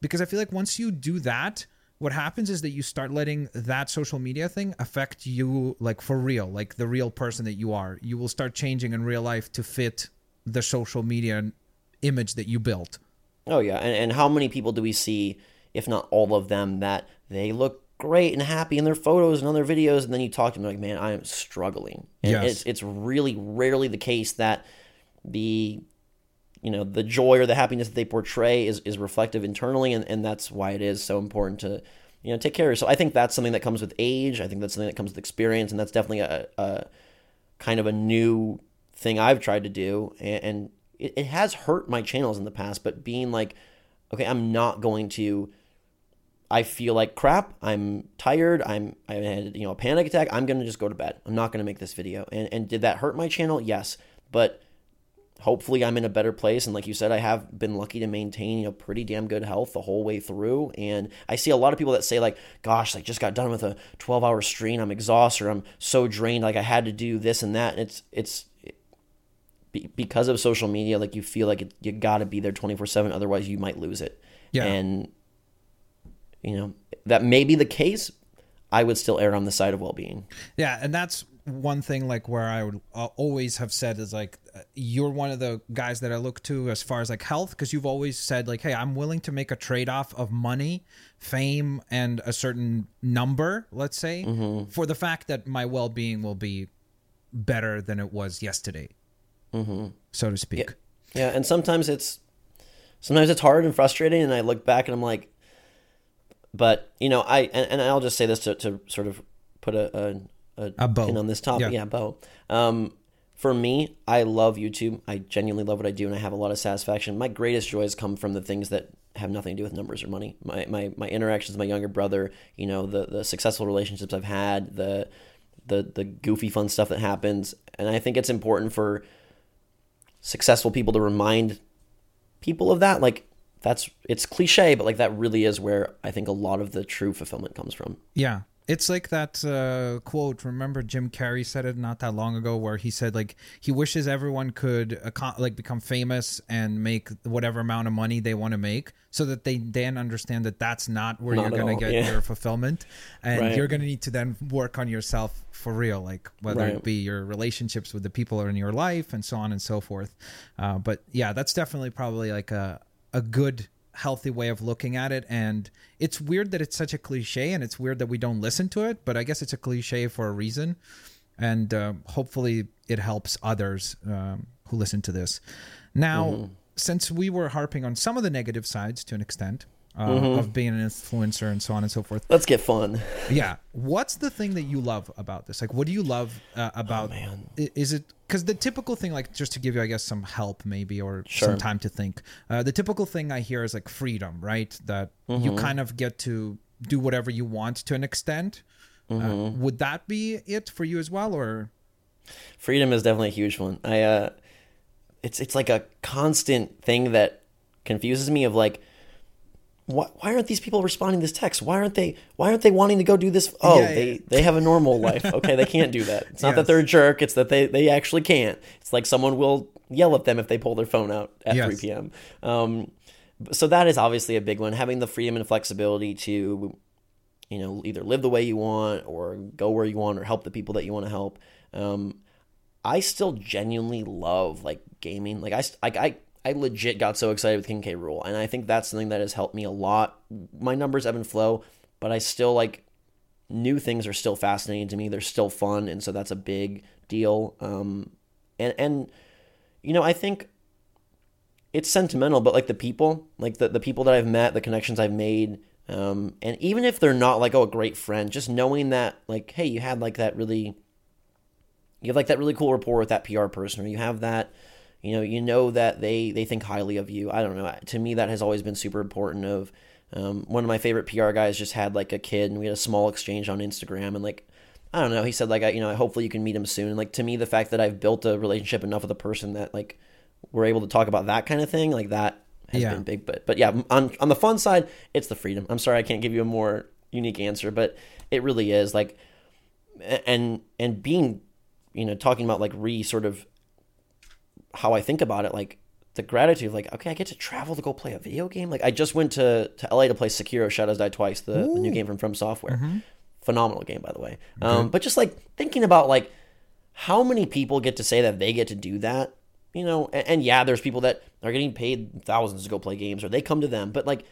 Because i feel like once you do that what happens is that you start letting that social media thing affect you like for real like the real person that you are. You will start changing in real life to fit the social media image that you built Oh yeah, and, and how many people do we see, if not all of them, that they look great and happy in their photos and on their videos, and then you talk to them like, man, I am struggling. And yes. it's it's really rarely the case that the you know the joy or the happiness that they portray is, is reflective internally and, and that's why it is so important to you know take care of yourself. I think that's something that comes with age. I think that's something that comes with experience, and that's definitely a, a kind of a new thing I've tried to do. And, and it, it has hurt my channels in the past, but being like, okay, I'm not going to I feel like crap. I'm tired. I'm I had you know a panic attack. I'm gonna just go to bed. I'm not gonna make this video. And and did that hurt my channel? Yes, but hopefully I'm in a better place. And like you said, I have been lucky to maintain you know pretty damn good health the whole way through. And I see a lot of people that say like, "Gosh, like just got done with a 12 hour stream. I'm exhausted. I'm so drained. Like I had to do this and that." And it's it's because of social media, like you feel like it, you got to be there 24 7, otherwise you might lose it. Yeah. And, you know, that may be the case. I would still err on the side of well being. Yeah. And that's one thing, like, where I would uh, always have said is like, you're one of the guys that I look to as far as like health, because you've always said, like, hey, I'm willing to make a trade off of money, fame, and a certain number, let's say, mm-hmm. for the fact that my well being will be better than it was yesterday mm-hmm. so to speak. Yeah. yeah, and sometimes it's sometimes it's hard and frustrating, and I look back and I'm like, but you know, I and, and I'll just say this to, to sort of put a a, a, a bow. on this topic. Yeah, yeah bow. Um, for me, I love YouTube. I genuinely love what I do, and I have a lot of satisfaction. My greatest joys come from the things that have nothing to do with numbers or money. My my my interactions with my younger brother, you know, the the successful relationships I've had, the the the goofy fun stuff that happens, and I think it's important for successful people to remind people of that like that's it's cliche but like that really is where i think a lot of the true fulfillment comes from. Yeah it's like that uh, quote. Remember, Jim Carrey said it not that long ago, where he said like he wishes everyone could like become famous and make whatever amount of money they want to make, so that they then understand that that's not where not you're going to get yeah. your fulfillment, and right. you're going to need to then work on yourself for real, like whether right. it be your relationships with the people in your life and so on and so forth. Uh, but yeah, that's definitely probably like a a good healthy way of looking at it. And it's weird that it's such a cliche and it's weird that we don't listen to it but i guess it's a cliche for a reason. And uh, hopefully it helps others um, who listen to this. Now mm-hmm. since we were harping on some of the negative sides to an extent uh, mm-hmm. of being an influencer and so on and so forth. Let's get fun. yeah. What's the thing that you love about this? Like, what do you love uh, about? Oh, man. Is it because the typical thing, like, just to give you, I guess, some help maybe or sure. some time to think. Uh, the typical thing I hear is like freedom, right? That mm-hmm. you kind of get to do whatever you want to an extent. Uh, mm-hmm. would that be it for you as well, or? Freedom is definitely a huge one. I, uh, it's it's like a constant thing that confuses me. Of like why, why aren't these people responding to this text? Why aren't they why aren't they wanting to go do this? Oh, yeah, they yeah. they have a normal life. Okay, they can't do that. It's not yes. that they're a jerk, it's that they they actually can't. It's like someone will yell at them if they pull their phone out at yes. 3 p.m. Um, so that is obviously a big one. Having the freedom and flexibility to you know either live the way you want or go where you want or help the people that you want to help. Um, I still genuinely love like gaming. Like I, I, I I legit got so excited with King K. Rool, and I think that's something that has helped me a lot. My numbers ebb and flow, but I still like new things are still fascinating to me. They're still fun, and so that's a big deal. Um, and and you know, I think it's sentimental, but like the people, like the the people that I've met, the connections I've made, um, and even if they're not like oh a great friend, just knowing that like hey, you had like that really, you have like that really cool rapport with that PR person, or you have that you know you know that they they think highly of you. I don't know. To me that has always been super important of um, one of my favorite pr guys just had like a kid and we had a small exchange on instagram and like i don't know. He said like I, you know hopefully you can meet him soon. And like to me the fact that i've built a relationship enough with a person that like we're able to talk about that kind of thing like that has yeah. been big. But but yeah on on the fun side it's the freedom. I'm sorry i can't give you a more unique answer but it really is like and and being you know talking about like re sort of how I think about it, like the gratitude, like okay, I get to travel to go play a video game. Like I just went to to LA to play Sekiro: Shadows Die Twice, the, the new game from From Software. Mm-hmm. Phenomenal game, by the way. Okay. Um, but just like thinking about like how many people get to say that they get to do that, you know? And, and yeah, there's people that are getting paid thousands to go play games, or they come to them. But like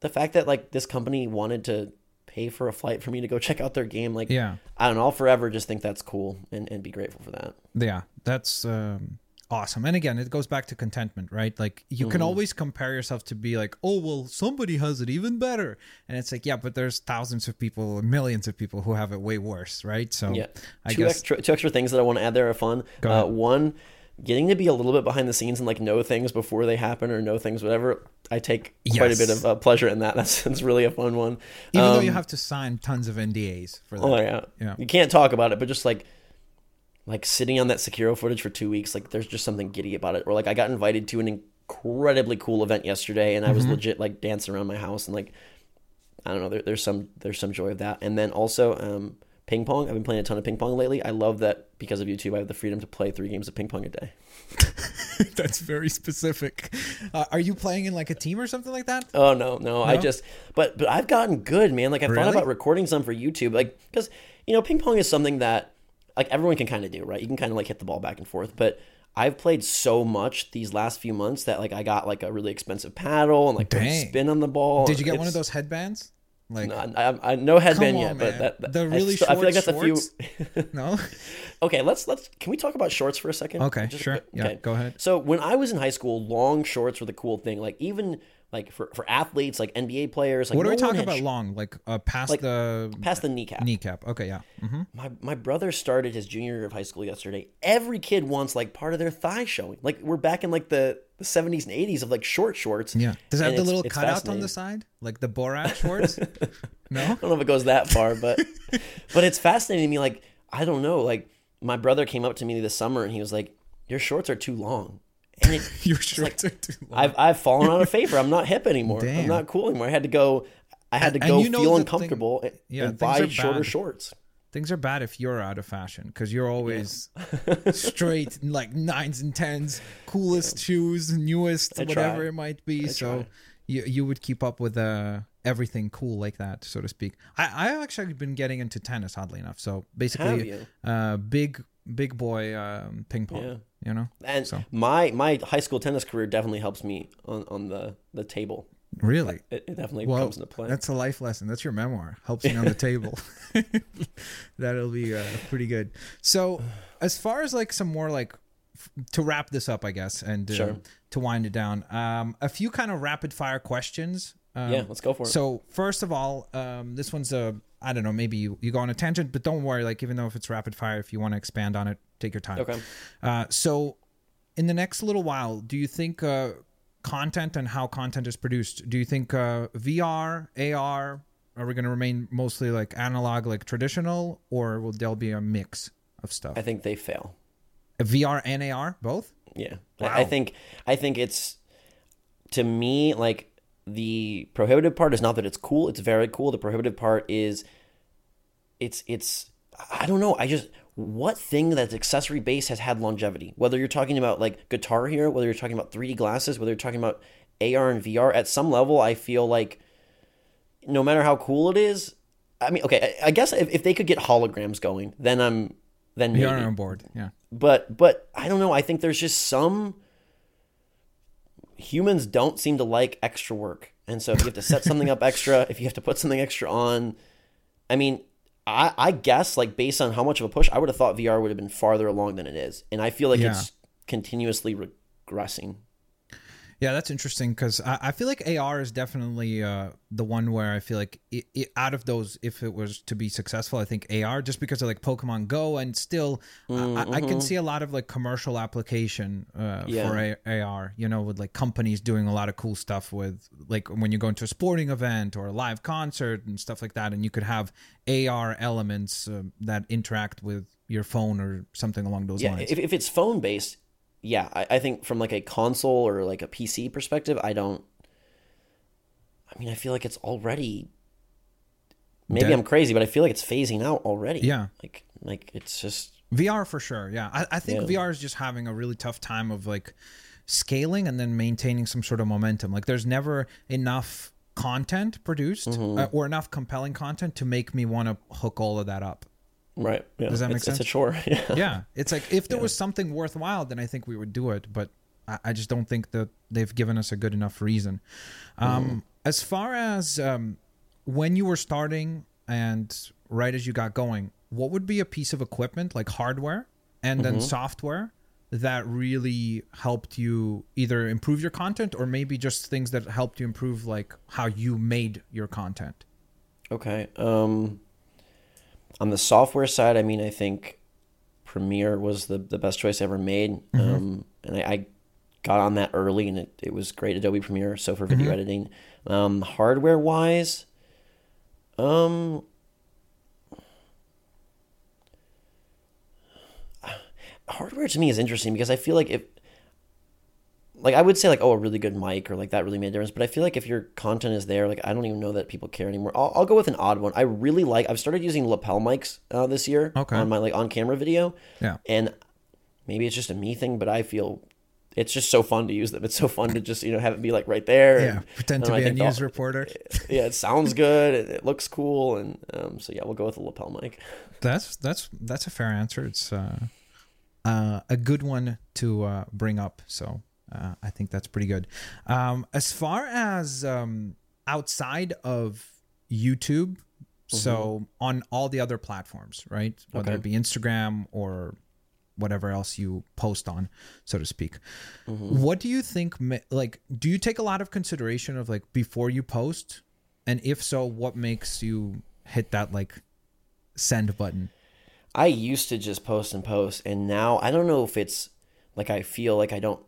the fact that like this company wanted to pay for a flight for me to go check out their game, like yeah, I don't know, I'll forever just think that's cool and, and be grateful for that. Yeah, that's um, awesome. And again, it goes back to contentment, right? Like you mm-hmm. can always compare yourself to be like, oh, well, somebody has it even better. And it's like, yeah, but there's thousands of people, millions of people who have it way worse, right? So yeah, I two guess extra, two extra things that I want to add there are fun. Uh, one, getting to be a little bit behind the scenes and like know things before they happen or know things whatever i take quite a bit of uh, pleasure in that that's, that's really a fun one Even though Um, you have to sign tons of NDAs for that. oh yeah. Yeah. you can't talk about it but just like like sitting on that Sekiro footage for two weeks like there's just something giddy about it or like i got invited to an incredibly cool event yesterday and i Mm-hmm. was legit like dancing around my house and like i don't know there, there's some there's some joy of that and then also um ping pong i've been playing a ton of ping pong lately i love that because of youtube i have the freedom to play three games of ping pong a day That's very specific. Uh, are you playing in like a team or something like that? Oh no, no, I just but but I've gotten good, man. Like I've thought about recording some for YouTube, like because you know ping pong is something that like everyone can kind of do, right? You can kind of like hit the ball back and forth, but I've played so much these last few months that like I got like a really expensive paddle and like put a Dang. spin on the ball. Did you get one of those headbands? Like No, I, I, I no headband yet, on, but that, that The I really still- I feel like short that's a few. no? okay, let's let's can we talk about shorts for a second? Okay, Just- sure. Uh, yeah, go ahead. So when I was in high school, long shorts were the cool thing. Like even like for, for athletes, like NBA players. Like What are we no talking about sh- long? Like uh, past Like, the Past the kneecap. kneecap. Okay, yeah. hmm My my brother started his junior year of high school yesterday. Every kid wants like part of their thigh showing. Like we're back in like the, 70s and 80s of like short shorts. Yeah. Does it have the little cutout on the side? Like the Borat shorts? no? I don't know if it goes that far, but but it's fascinating to me. Like I don't know. Like my brother came up to me this summer and he was like, "Your shorts are too long." And it, Your shorts are too long. I've I've fallen out of favor. I'm not hip anymore. Damn. I'm not cool anymore. I had to go. I had to And go you know feel uncomfortable and, yeah, and buy shorter bad. shorts. Things are bad if you're out of fashion because you're always straight, like nines and tens, coolest shoes, newest, I whatever try. it might be. so try. you you would keep up with uh, everything cool like that, so to speak. I I actually been getting into tennis, oddly enough. So basically, uh, big big boy um, ping pong. Yeah. You know, And So- my my high school tennis career definitely helps me on, on the, the table. really. It, it definitely Well, comes into play. that's a life lesson. That's your memoir. Helps me on the table. That'll be uh, pretty good. So, as far as like some more like f- to wrap this up, I guess, and uh, Sure. to wind it down, um, a few kind of rapid fire questions. Um, yeah, let's go for it. So first of all, um, this one's a I don't know. Maybe you, you go on a tangent, but don't worry. Like even though if it's rapid fire, if you want to expand on it, take your time. okay. Uh, so, in the next little while, do you think uh, content and how content is produced? Do you think uh, VR, AR, are we going to remain mostly like analog, like traditional, or will there be a mix of stuff? I think they fail. VR and AR, both. Yeah. Wow. I, I think I think it's to me like the prohibitive part is not that it's cool, it's very cool. The prohibitive part is it's it's I don't know. I just what thing that's accessory based has had longevity? Whether you're talking about like Guitar Hero whether you're talking about 3D glasses, whether you're talking about AR and VR, at some level, I feel like no matter how cool it is, I mean, okay, I, I guess if, if they could get holograms going, then I'm then maybe VR on board. Yeah. but but I don't know. I think there's just some humans don't seem to like extra work, and so if you have to set something up extra, if you have to put something extra on, I mean, I I guess like based on how much of a push, I would have thought VR would have been farther along than it is, and I feel like Yeah. it's continuously regressing. Yeah, that's interesting because I, I feel like AR is definitely uh, the one where I feel like it, it, out of those, if it was to be successful, I think AR just because of like Pokemon Go and still, I- I, I can see a lot of like commercial application uh, Yeah. for a, AR. You know, with like companies doing a lot of cool stuff with like when you go into a sporting event or a live concert and stuff like that, and you could have AR elements um that interact with your phone or something along those Yeah, lines. if, if it's phone based, yeah, I, I think from like a console or like a PC perspective, I don't. I mean, I feel like it's already. Maybe Dead. I'm crazy, but I feel like it's phasing out already. Yeah. like like it's just VR for sure. Yeah, I, I think Yeah. VR is just having a really tough time of like scaling and then maintaining some sort of momentum. Like, there's never enough content produced Mm-hmm. uh, or enough compelling content to make me want to hook all of that up. Right. Yeah. Does that make it's, It's sense? a chore. Yeah. Yeah, it's like if there was something worthwhile, then I think we would do it. But I, I just don't think that they've given us a good enough reason. Um, As far as um, when you were starting and right as you got going, what would be a piece of equipment like hardware and then software that really helped you either improve your content or maybe just things that helped you improve like how you made your content? Okay. Um, on the software side, I mean, I think Premiere was the the best choice I ever made, mm-hmm. um, and I, I, got on that early, and it, it was great. Adobe Premiere, so for video mm-hmm. editing, um, hardware wise, um, hardware to me is interesting because I feel like if like I would say like oh a really good mic or like that really made a difference, but I feel like if your content is there, like I don't even know that people care anymore. I'll, I'll go with an odd one. I really like. I've started using lapel mics uh, this year okay. on my like on camera video. Yeah, and maybe it's just a me thing, but I feel it's just so fun to use them. It's so fun to just you know have it be like right there. Yeah, and, pretend to be a news reporter. Yeah, it sounds good. It, it looks cool, and um, so yeah, we'll go with the lapel mic. That's that's that's a fair answer. It's uh, uh, a good one to uh, bring up. So uh, I think that's pretty good. Um, as far as um, outside of YouTube, mm-hmm. so on all the other platforms, right? Whether okay. it be Instagram or whatever else you post on, so to speak. Mm-hmm. What do you think? Like, do you take a lot of consideration of like before you post, and if so, what makes you hit that like send button? I used to just post and post, and now I don't know if it's like I feel like I don't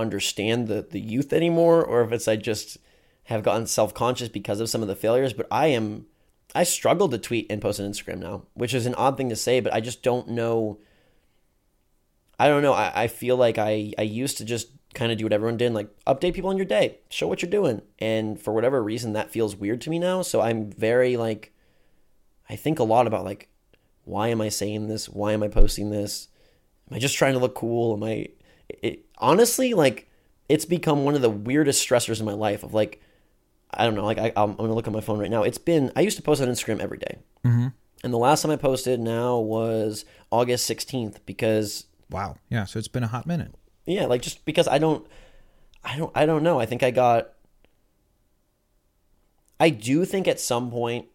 understand the the youth anymore, or if it's I just have gotten self conscious because of some of the failures. But I am I struggle to tweet and post on Instagram now, which is an odd thing to say, but I just don't know I don't know. I, I feel like I, I used to just kind of do what everyone did, like update people on your day, show what you're doing. And for whatever reason, that feels weird to me now. So I'm very like, I think a lot about like, why am I saying this? Why am I posting this? Am I just trying to look cool? Am I, it, honestly, like, it's become one of the weirdest stressors in my life of like, I don't know, like I, I'm, gonna look at my phone right now. It's been, I used to post on Instagram every day. Mm-hmm. And the last time I posted now was August 16th because Wow. Yeah. So it's been a hot minute. Yeah, like just because I don't, I don't, I don't know. I think I got. I do think at some point,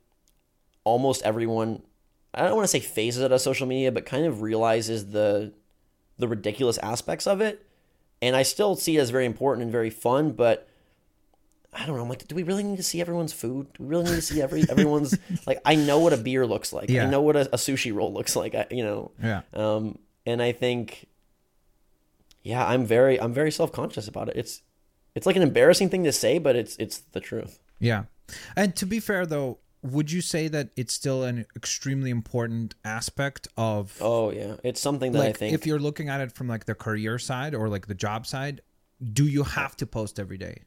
almost everyone, I don't want to say phases out of social media, but kind of realizes the, the ridiculous aspects of it, and I still see it as very important and very fun, but. I don't know. I'm like, do we really need to see everyone's food? Do we really need to see every everyone's like? I know what a beer looks like. Yeah. I know what a, a sushi roll looks like. I, you know. Yeah. Um, and I think yeah, I'm very I'm very self-conscious about it. It's it's like an embarrassing thing to say, but it's it's the truth. Yeah. And to be fair though, would you say that it's still an extremely important aspect of Oh yeah. It's something that like, I think if you're looking at it from like the career side or like the job side, do you have to post every day?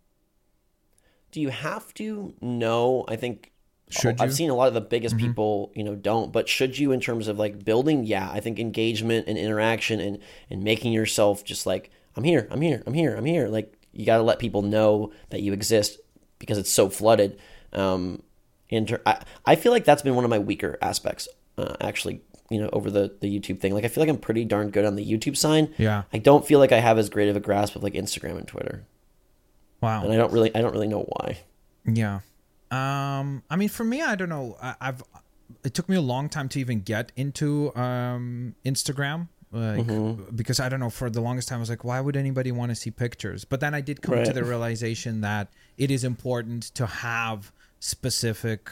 Do you have to? No, I think should you? I've seen a lot of the biggest mm-hmm. people, you know, don't. But should you, in terms of like building? Yeah, I think engagement and interaction and and making yourself just like I'm here, I'm here, I'm here, I'm here. Like you got to let people know that you exist because it's so flooded. Um, inter- I I feel like that's been one of my weaker aspects. Uh, actually, you know, over the the YouTube thing. Like I feel like I'm pretty darn good on the YouTube sign. Yeah. I don't feel like I have as great of a grasp of like Instagram and Twitter. Wow. And I don't really I don't really know why. Yeah. Um, I mean, for me, I don't know. I, have it took me a long time to even get into um Instagram. Like, mm-hmm. because I don't know, for the longest time, I was like, why would anybody want to see pictures? But then I did come right. to the realization that it is important to have specific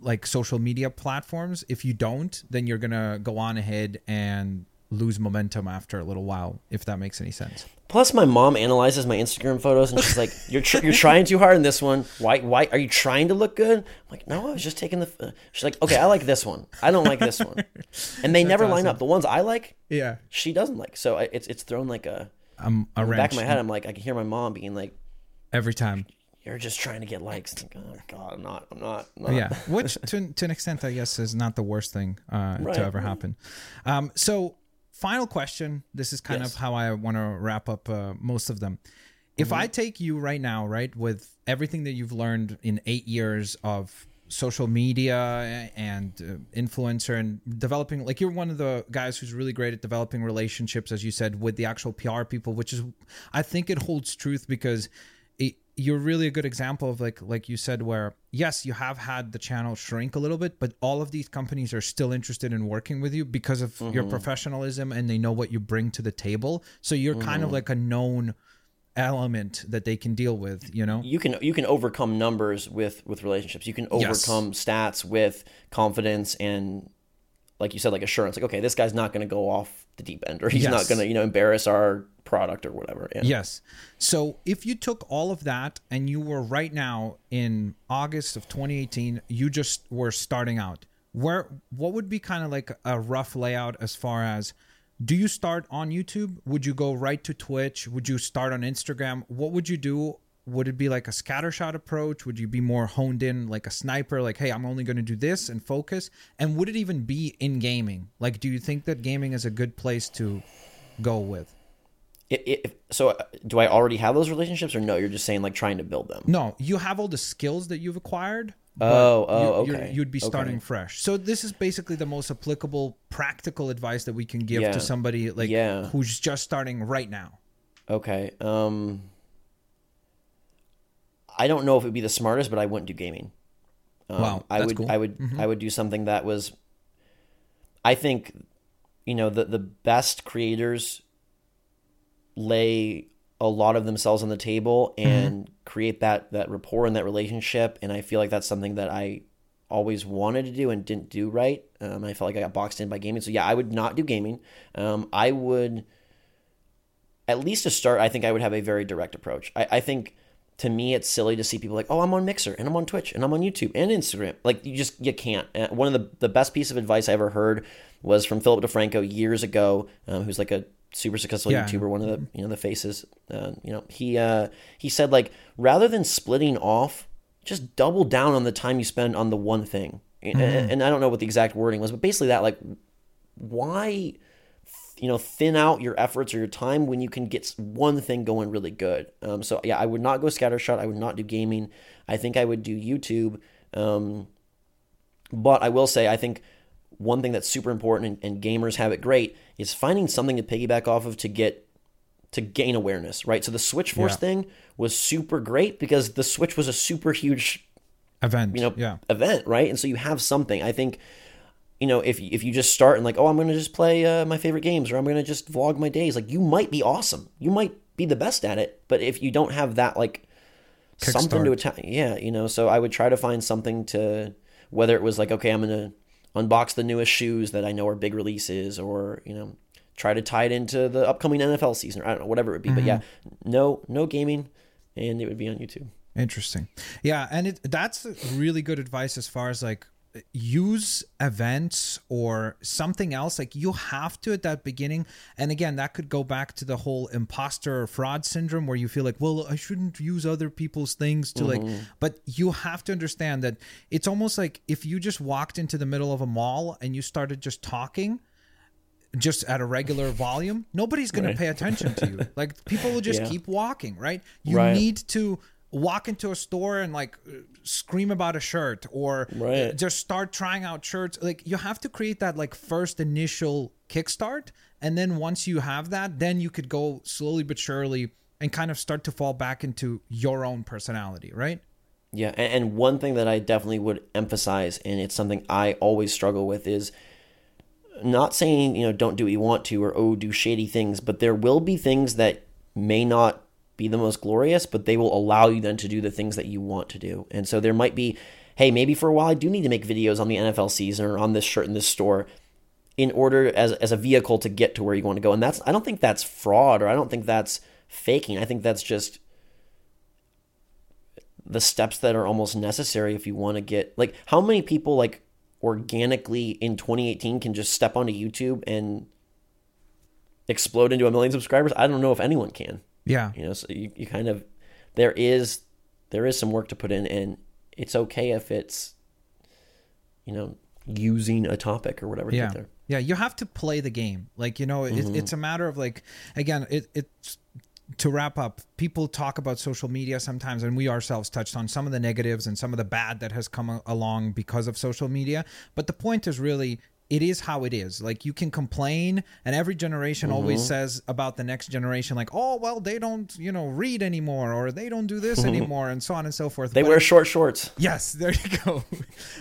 like social media platforms. If you don't, then you're gonna go on ahead and lose momentum after a little while, if that makes any sense. Plus, my mom analyzes my Instagram photos, and she's like, "You're tr- you're trying too hard in this one. Why why are you trying to look good?" I'm like, "No, I was just taking the." F-. She's like, "Okay, I like this one. I don't like this one," and they That's never awesome. line up. The ones I like, yeah, she doesn't like. So it's it's thrown like a. Um, a in the back of my head, I'm like, I can hear my mom being like, every time you're just trying to get likes. Like, oh God, I'm not. I'm not. I'm not. Yeah, which to to an extent, I guess, is not the worst thing uh, right. to ever happen. Um, so final question. This is kind yes. of how I want to wrap up uh, most of them. If mm-hmm. I take you right now, right, with everything that you've learned in eight years of social media and uh, influencer and developing, like you're one of the guys who's really great at developing relationships, as you said, with the actual PR people, which is, I think it holds truth because you're really a good example of like like you said where yes you have had the channel shrink a little bit but all of these companies are still interested in working with you because of mm-hmm. your professionalism and they know what you bring to the table so you're mm-hmm. kind of mm-hmm. like a known element that they can deal with you know you can you can overcome numbers with with relationships you can overcome yes. stats with confidence and like you said, like assurance, like okay, this guy's not going to go off the deep end, or he's Yes. not going to you know embarrass our product or whatever. Yeah. Yes. So if you took all of that and you were right now in August of 2018, you just were starting out. Where what would be kind of like a rough layout as far as do you start on YouTube? Would you go right to Twitch? Would you start on Instagram? What would you do? Would it be like a scattershot approach? Would you be more honed in like a sniper like hey, I'm only going to do this and focus? And would it even be in gaming? Like do you think that gaming is a good place to go with? It, it, so uh, do I already have those relationships, or no? You're just saying like trying to build them. No, you have all the skills that you've acquired. but Oh, oh, you, okay you'd be Okay. starting fresh. So this is basically the most applicable, practical advice that we can give Yeah. to somebody like Yeah. who's just starting right now. Okay. Um, I don't know if it would be the smartest, but I wouldn't do gaming. Um, Wow, I would. cool. Mm-hmm. I would. I would do something that was. I think, you know, the the best creators lay a lot of themselves on the table Mm-hmm. and create that that rapport and that relationship, and I feel like that's something that I always wanted to do and didn't do right. Um, I felt like I got boxed in by gaming, so yeah, I would not do gaming. Um, I would at least to start, I think I would have a very direct approach. I, I think to me, it's silly to see people like, oh, I'm on Mixer and I'm on Twitch and I'm on YouTube and Instagram. Like you just you can't. Uh, one of the the best piece of advice I ever heard was from Philip DeFranco years ago, um, who's like a super successful Yeah. YouTuber, one of the you know the faces. Uh, you know he uh, he said like rather than splitting off, just double down on the time you spend on the one thing. And, and I don't know what the exact wording was, but basically that like why you know thin out your efforts or your time when you can get one thing going really good um, so yeah i would not go scattershot i would not do gaming i think i would do youtube um, but i will say i think one thing that's super important and, and gamers have it great is finding something to piggyback off of to get to gain awareness right so the switch force Yeah. thing was super great because the switch was a super huge Event. you know yeah. event right and so you have something i think you know if if you just start and like oh i'm gonna just play uh, my favorite games or i'm gonna just vlog my days like you might be awesome. You might be the best at it but if you don't have that like something to attack yeah you know so i would try to find something to whether it was like okay i'm gonna unbox the newest shoes that i know are big releases or you know try to tie it into the upcoming nfl season or i don't know whatever it would be but yeah no no gaming and it would be on youtube. Interesting. Yeah, and it that's really good advice as far as like use events or something else like you have to at that beginning and again that could go back to the whole imposter fraud syndrome where you feel like well i shouldn't use other people's things to like mm-hmm. but you have to understand that it's almost like if you just walked into the middle of a mall and you started just talking just at a regular volume, nobody's going to pay attention to you. Like people will just Yeah. keep walking, right? You Right. need to walk into a store and like uh, scream about a shirt or uh, Right. just start trying out shirts. Like you have to create that like first initial kickstart and then once you have that, then you could go slowly but surely and kind of start to fall back into your own personality, right? Yeah, and, and one thing that I definitely would emphasize, and it's something I always struggle with, is not saying you know don't do what you want to or oh do shady things, but there will be things that may not be the most glorious, but they will allow you then to do the things that you want to do. And so there might be, hey, maybe for a while I do need to make videos on the NFL season or on this shirt in this store in order as as a vehicle to get to where you want to go. And that's I don't think that's fraud or I don't think that's faking. I think that's just the steps that are almost necessary if you want to get like how many people like organically in 2018 can just step onto YouTube and explode into a million subscribers? I don't know if anyone can. Yeah. You know, so you, you kind of there is there is some work to put in and it's okay if it's you know using a topic or whatever yeah there. yeah you have to play the game like you know it, mm-hmm. it's a matter of like again it, it's to wrap up people talk about social media sometimes and we ourselves touched on some of the negatives and some of the bad that has come along because of social media but the point is really it is how it is like you can complain and every generation always says about the next generation like oh well they don't you know read anymore or they don't do this anymore and so on and so forth They But wear short shorts. Yes, there you go.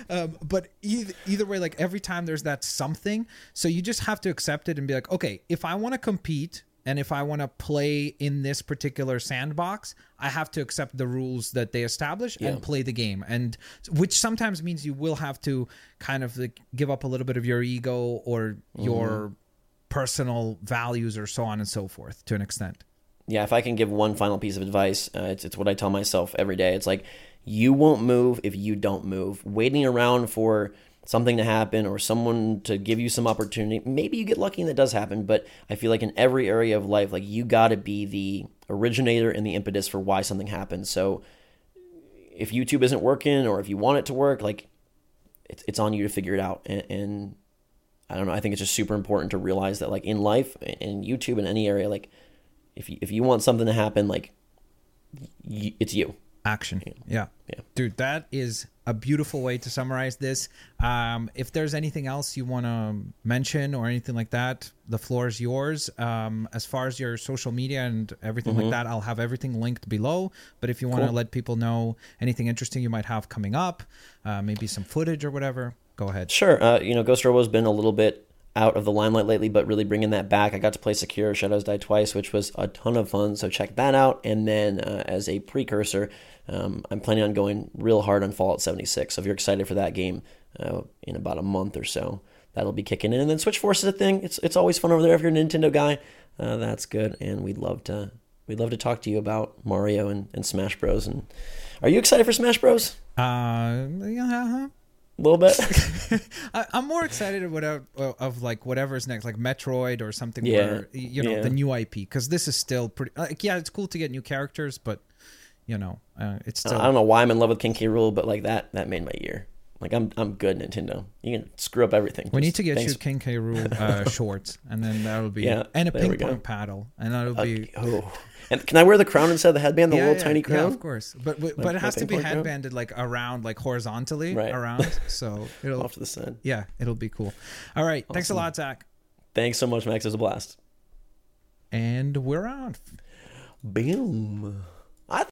um, but either, either way, like every time there's that something, so you just have to accept it and be like, okay, if I want to compete and if I want to play in this particular sandbox, I have to accept the rules that they establish Yeah. and play the game. And which sometimes means you will have to kind of like give up a little bit of your ego or your personal values or so on and so forth to an extent. yeah, if I can give one final piece of advice, uh, it's, it's what I tell myself every day. It's like, you won't move if you don't move. Waiting around for something to happen or someone to give you some opportunity, maybe you get lucky and that does happen, but I feel like in every area of life, like you got to be the originator and the impetus for why something happens. So if YouTube isn't working or if you want it to work, like it's, it's on you to figure it out. And, and I don't know, I think it's just super important to realize that like in life, in YouTube, in any area, like if you, if you want something to happen, like y- it's you. action yeah. Yeah. dude that is a beautiful way to summarize this um, if there's anything else you want to mention or anything like that the floor is yours um, as far as your social media and everything like that i'll have everything linked below but if you want to Cool. let people know anything interesting you might have coming up uh, maybe some footage or whatever go ahead Sure. Uh, you know, Ghost Robo's been a little bit out of the limelight lately, but really bringing that back. I got to play Sekiro Shadows Die Twice, which was a ton of fun. So check that out. And then uh, as a precursor, um, I'm planning on going real hard on Fallout 76. So if you're excited for that game uh, in about a month or so, that'll be kicking in. And then Switch Force is a thing. It's it's always fun over there if you're a Nintendo guy. Uh, that's good. And we'd love to we'd love to talk to you about Mario and, and Smash Bros. And are you excited for Smash Bros? uh, yeah, uh-huh. A little bit. I, I'm more excited of whatever of like whatever's next, like Metroid or something. Yeah. Where, you know Yeah. the new IP because this is still pretty. Like, yeah, it's cool to get new characters, but you know, uh, it's still. I don't know why I'm in love with King K. Rool, but like that that made my year. Like I'm I'm good Nintendo. You can screw up everything. we need to get thanks. you King K. Rool uh, shorts, and then that'll be Yeah, and a ping pong paddle, and that'll be. Oh, and can I wear the crown instead of the headband? The yeah, little yeah, tiny crown. yeah, of course, but but, but it has to be pong crown? headbanded like around, like horizontally Right. around. So it'll, Off to the side. yeah, it'll be cool. All right, thanks a lot, Zach, Thanks so much, Max. It was a blast. and we're on. Boom. I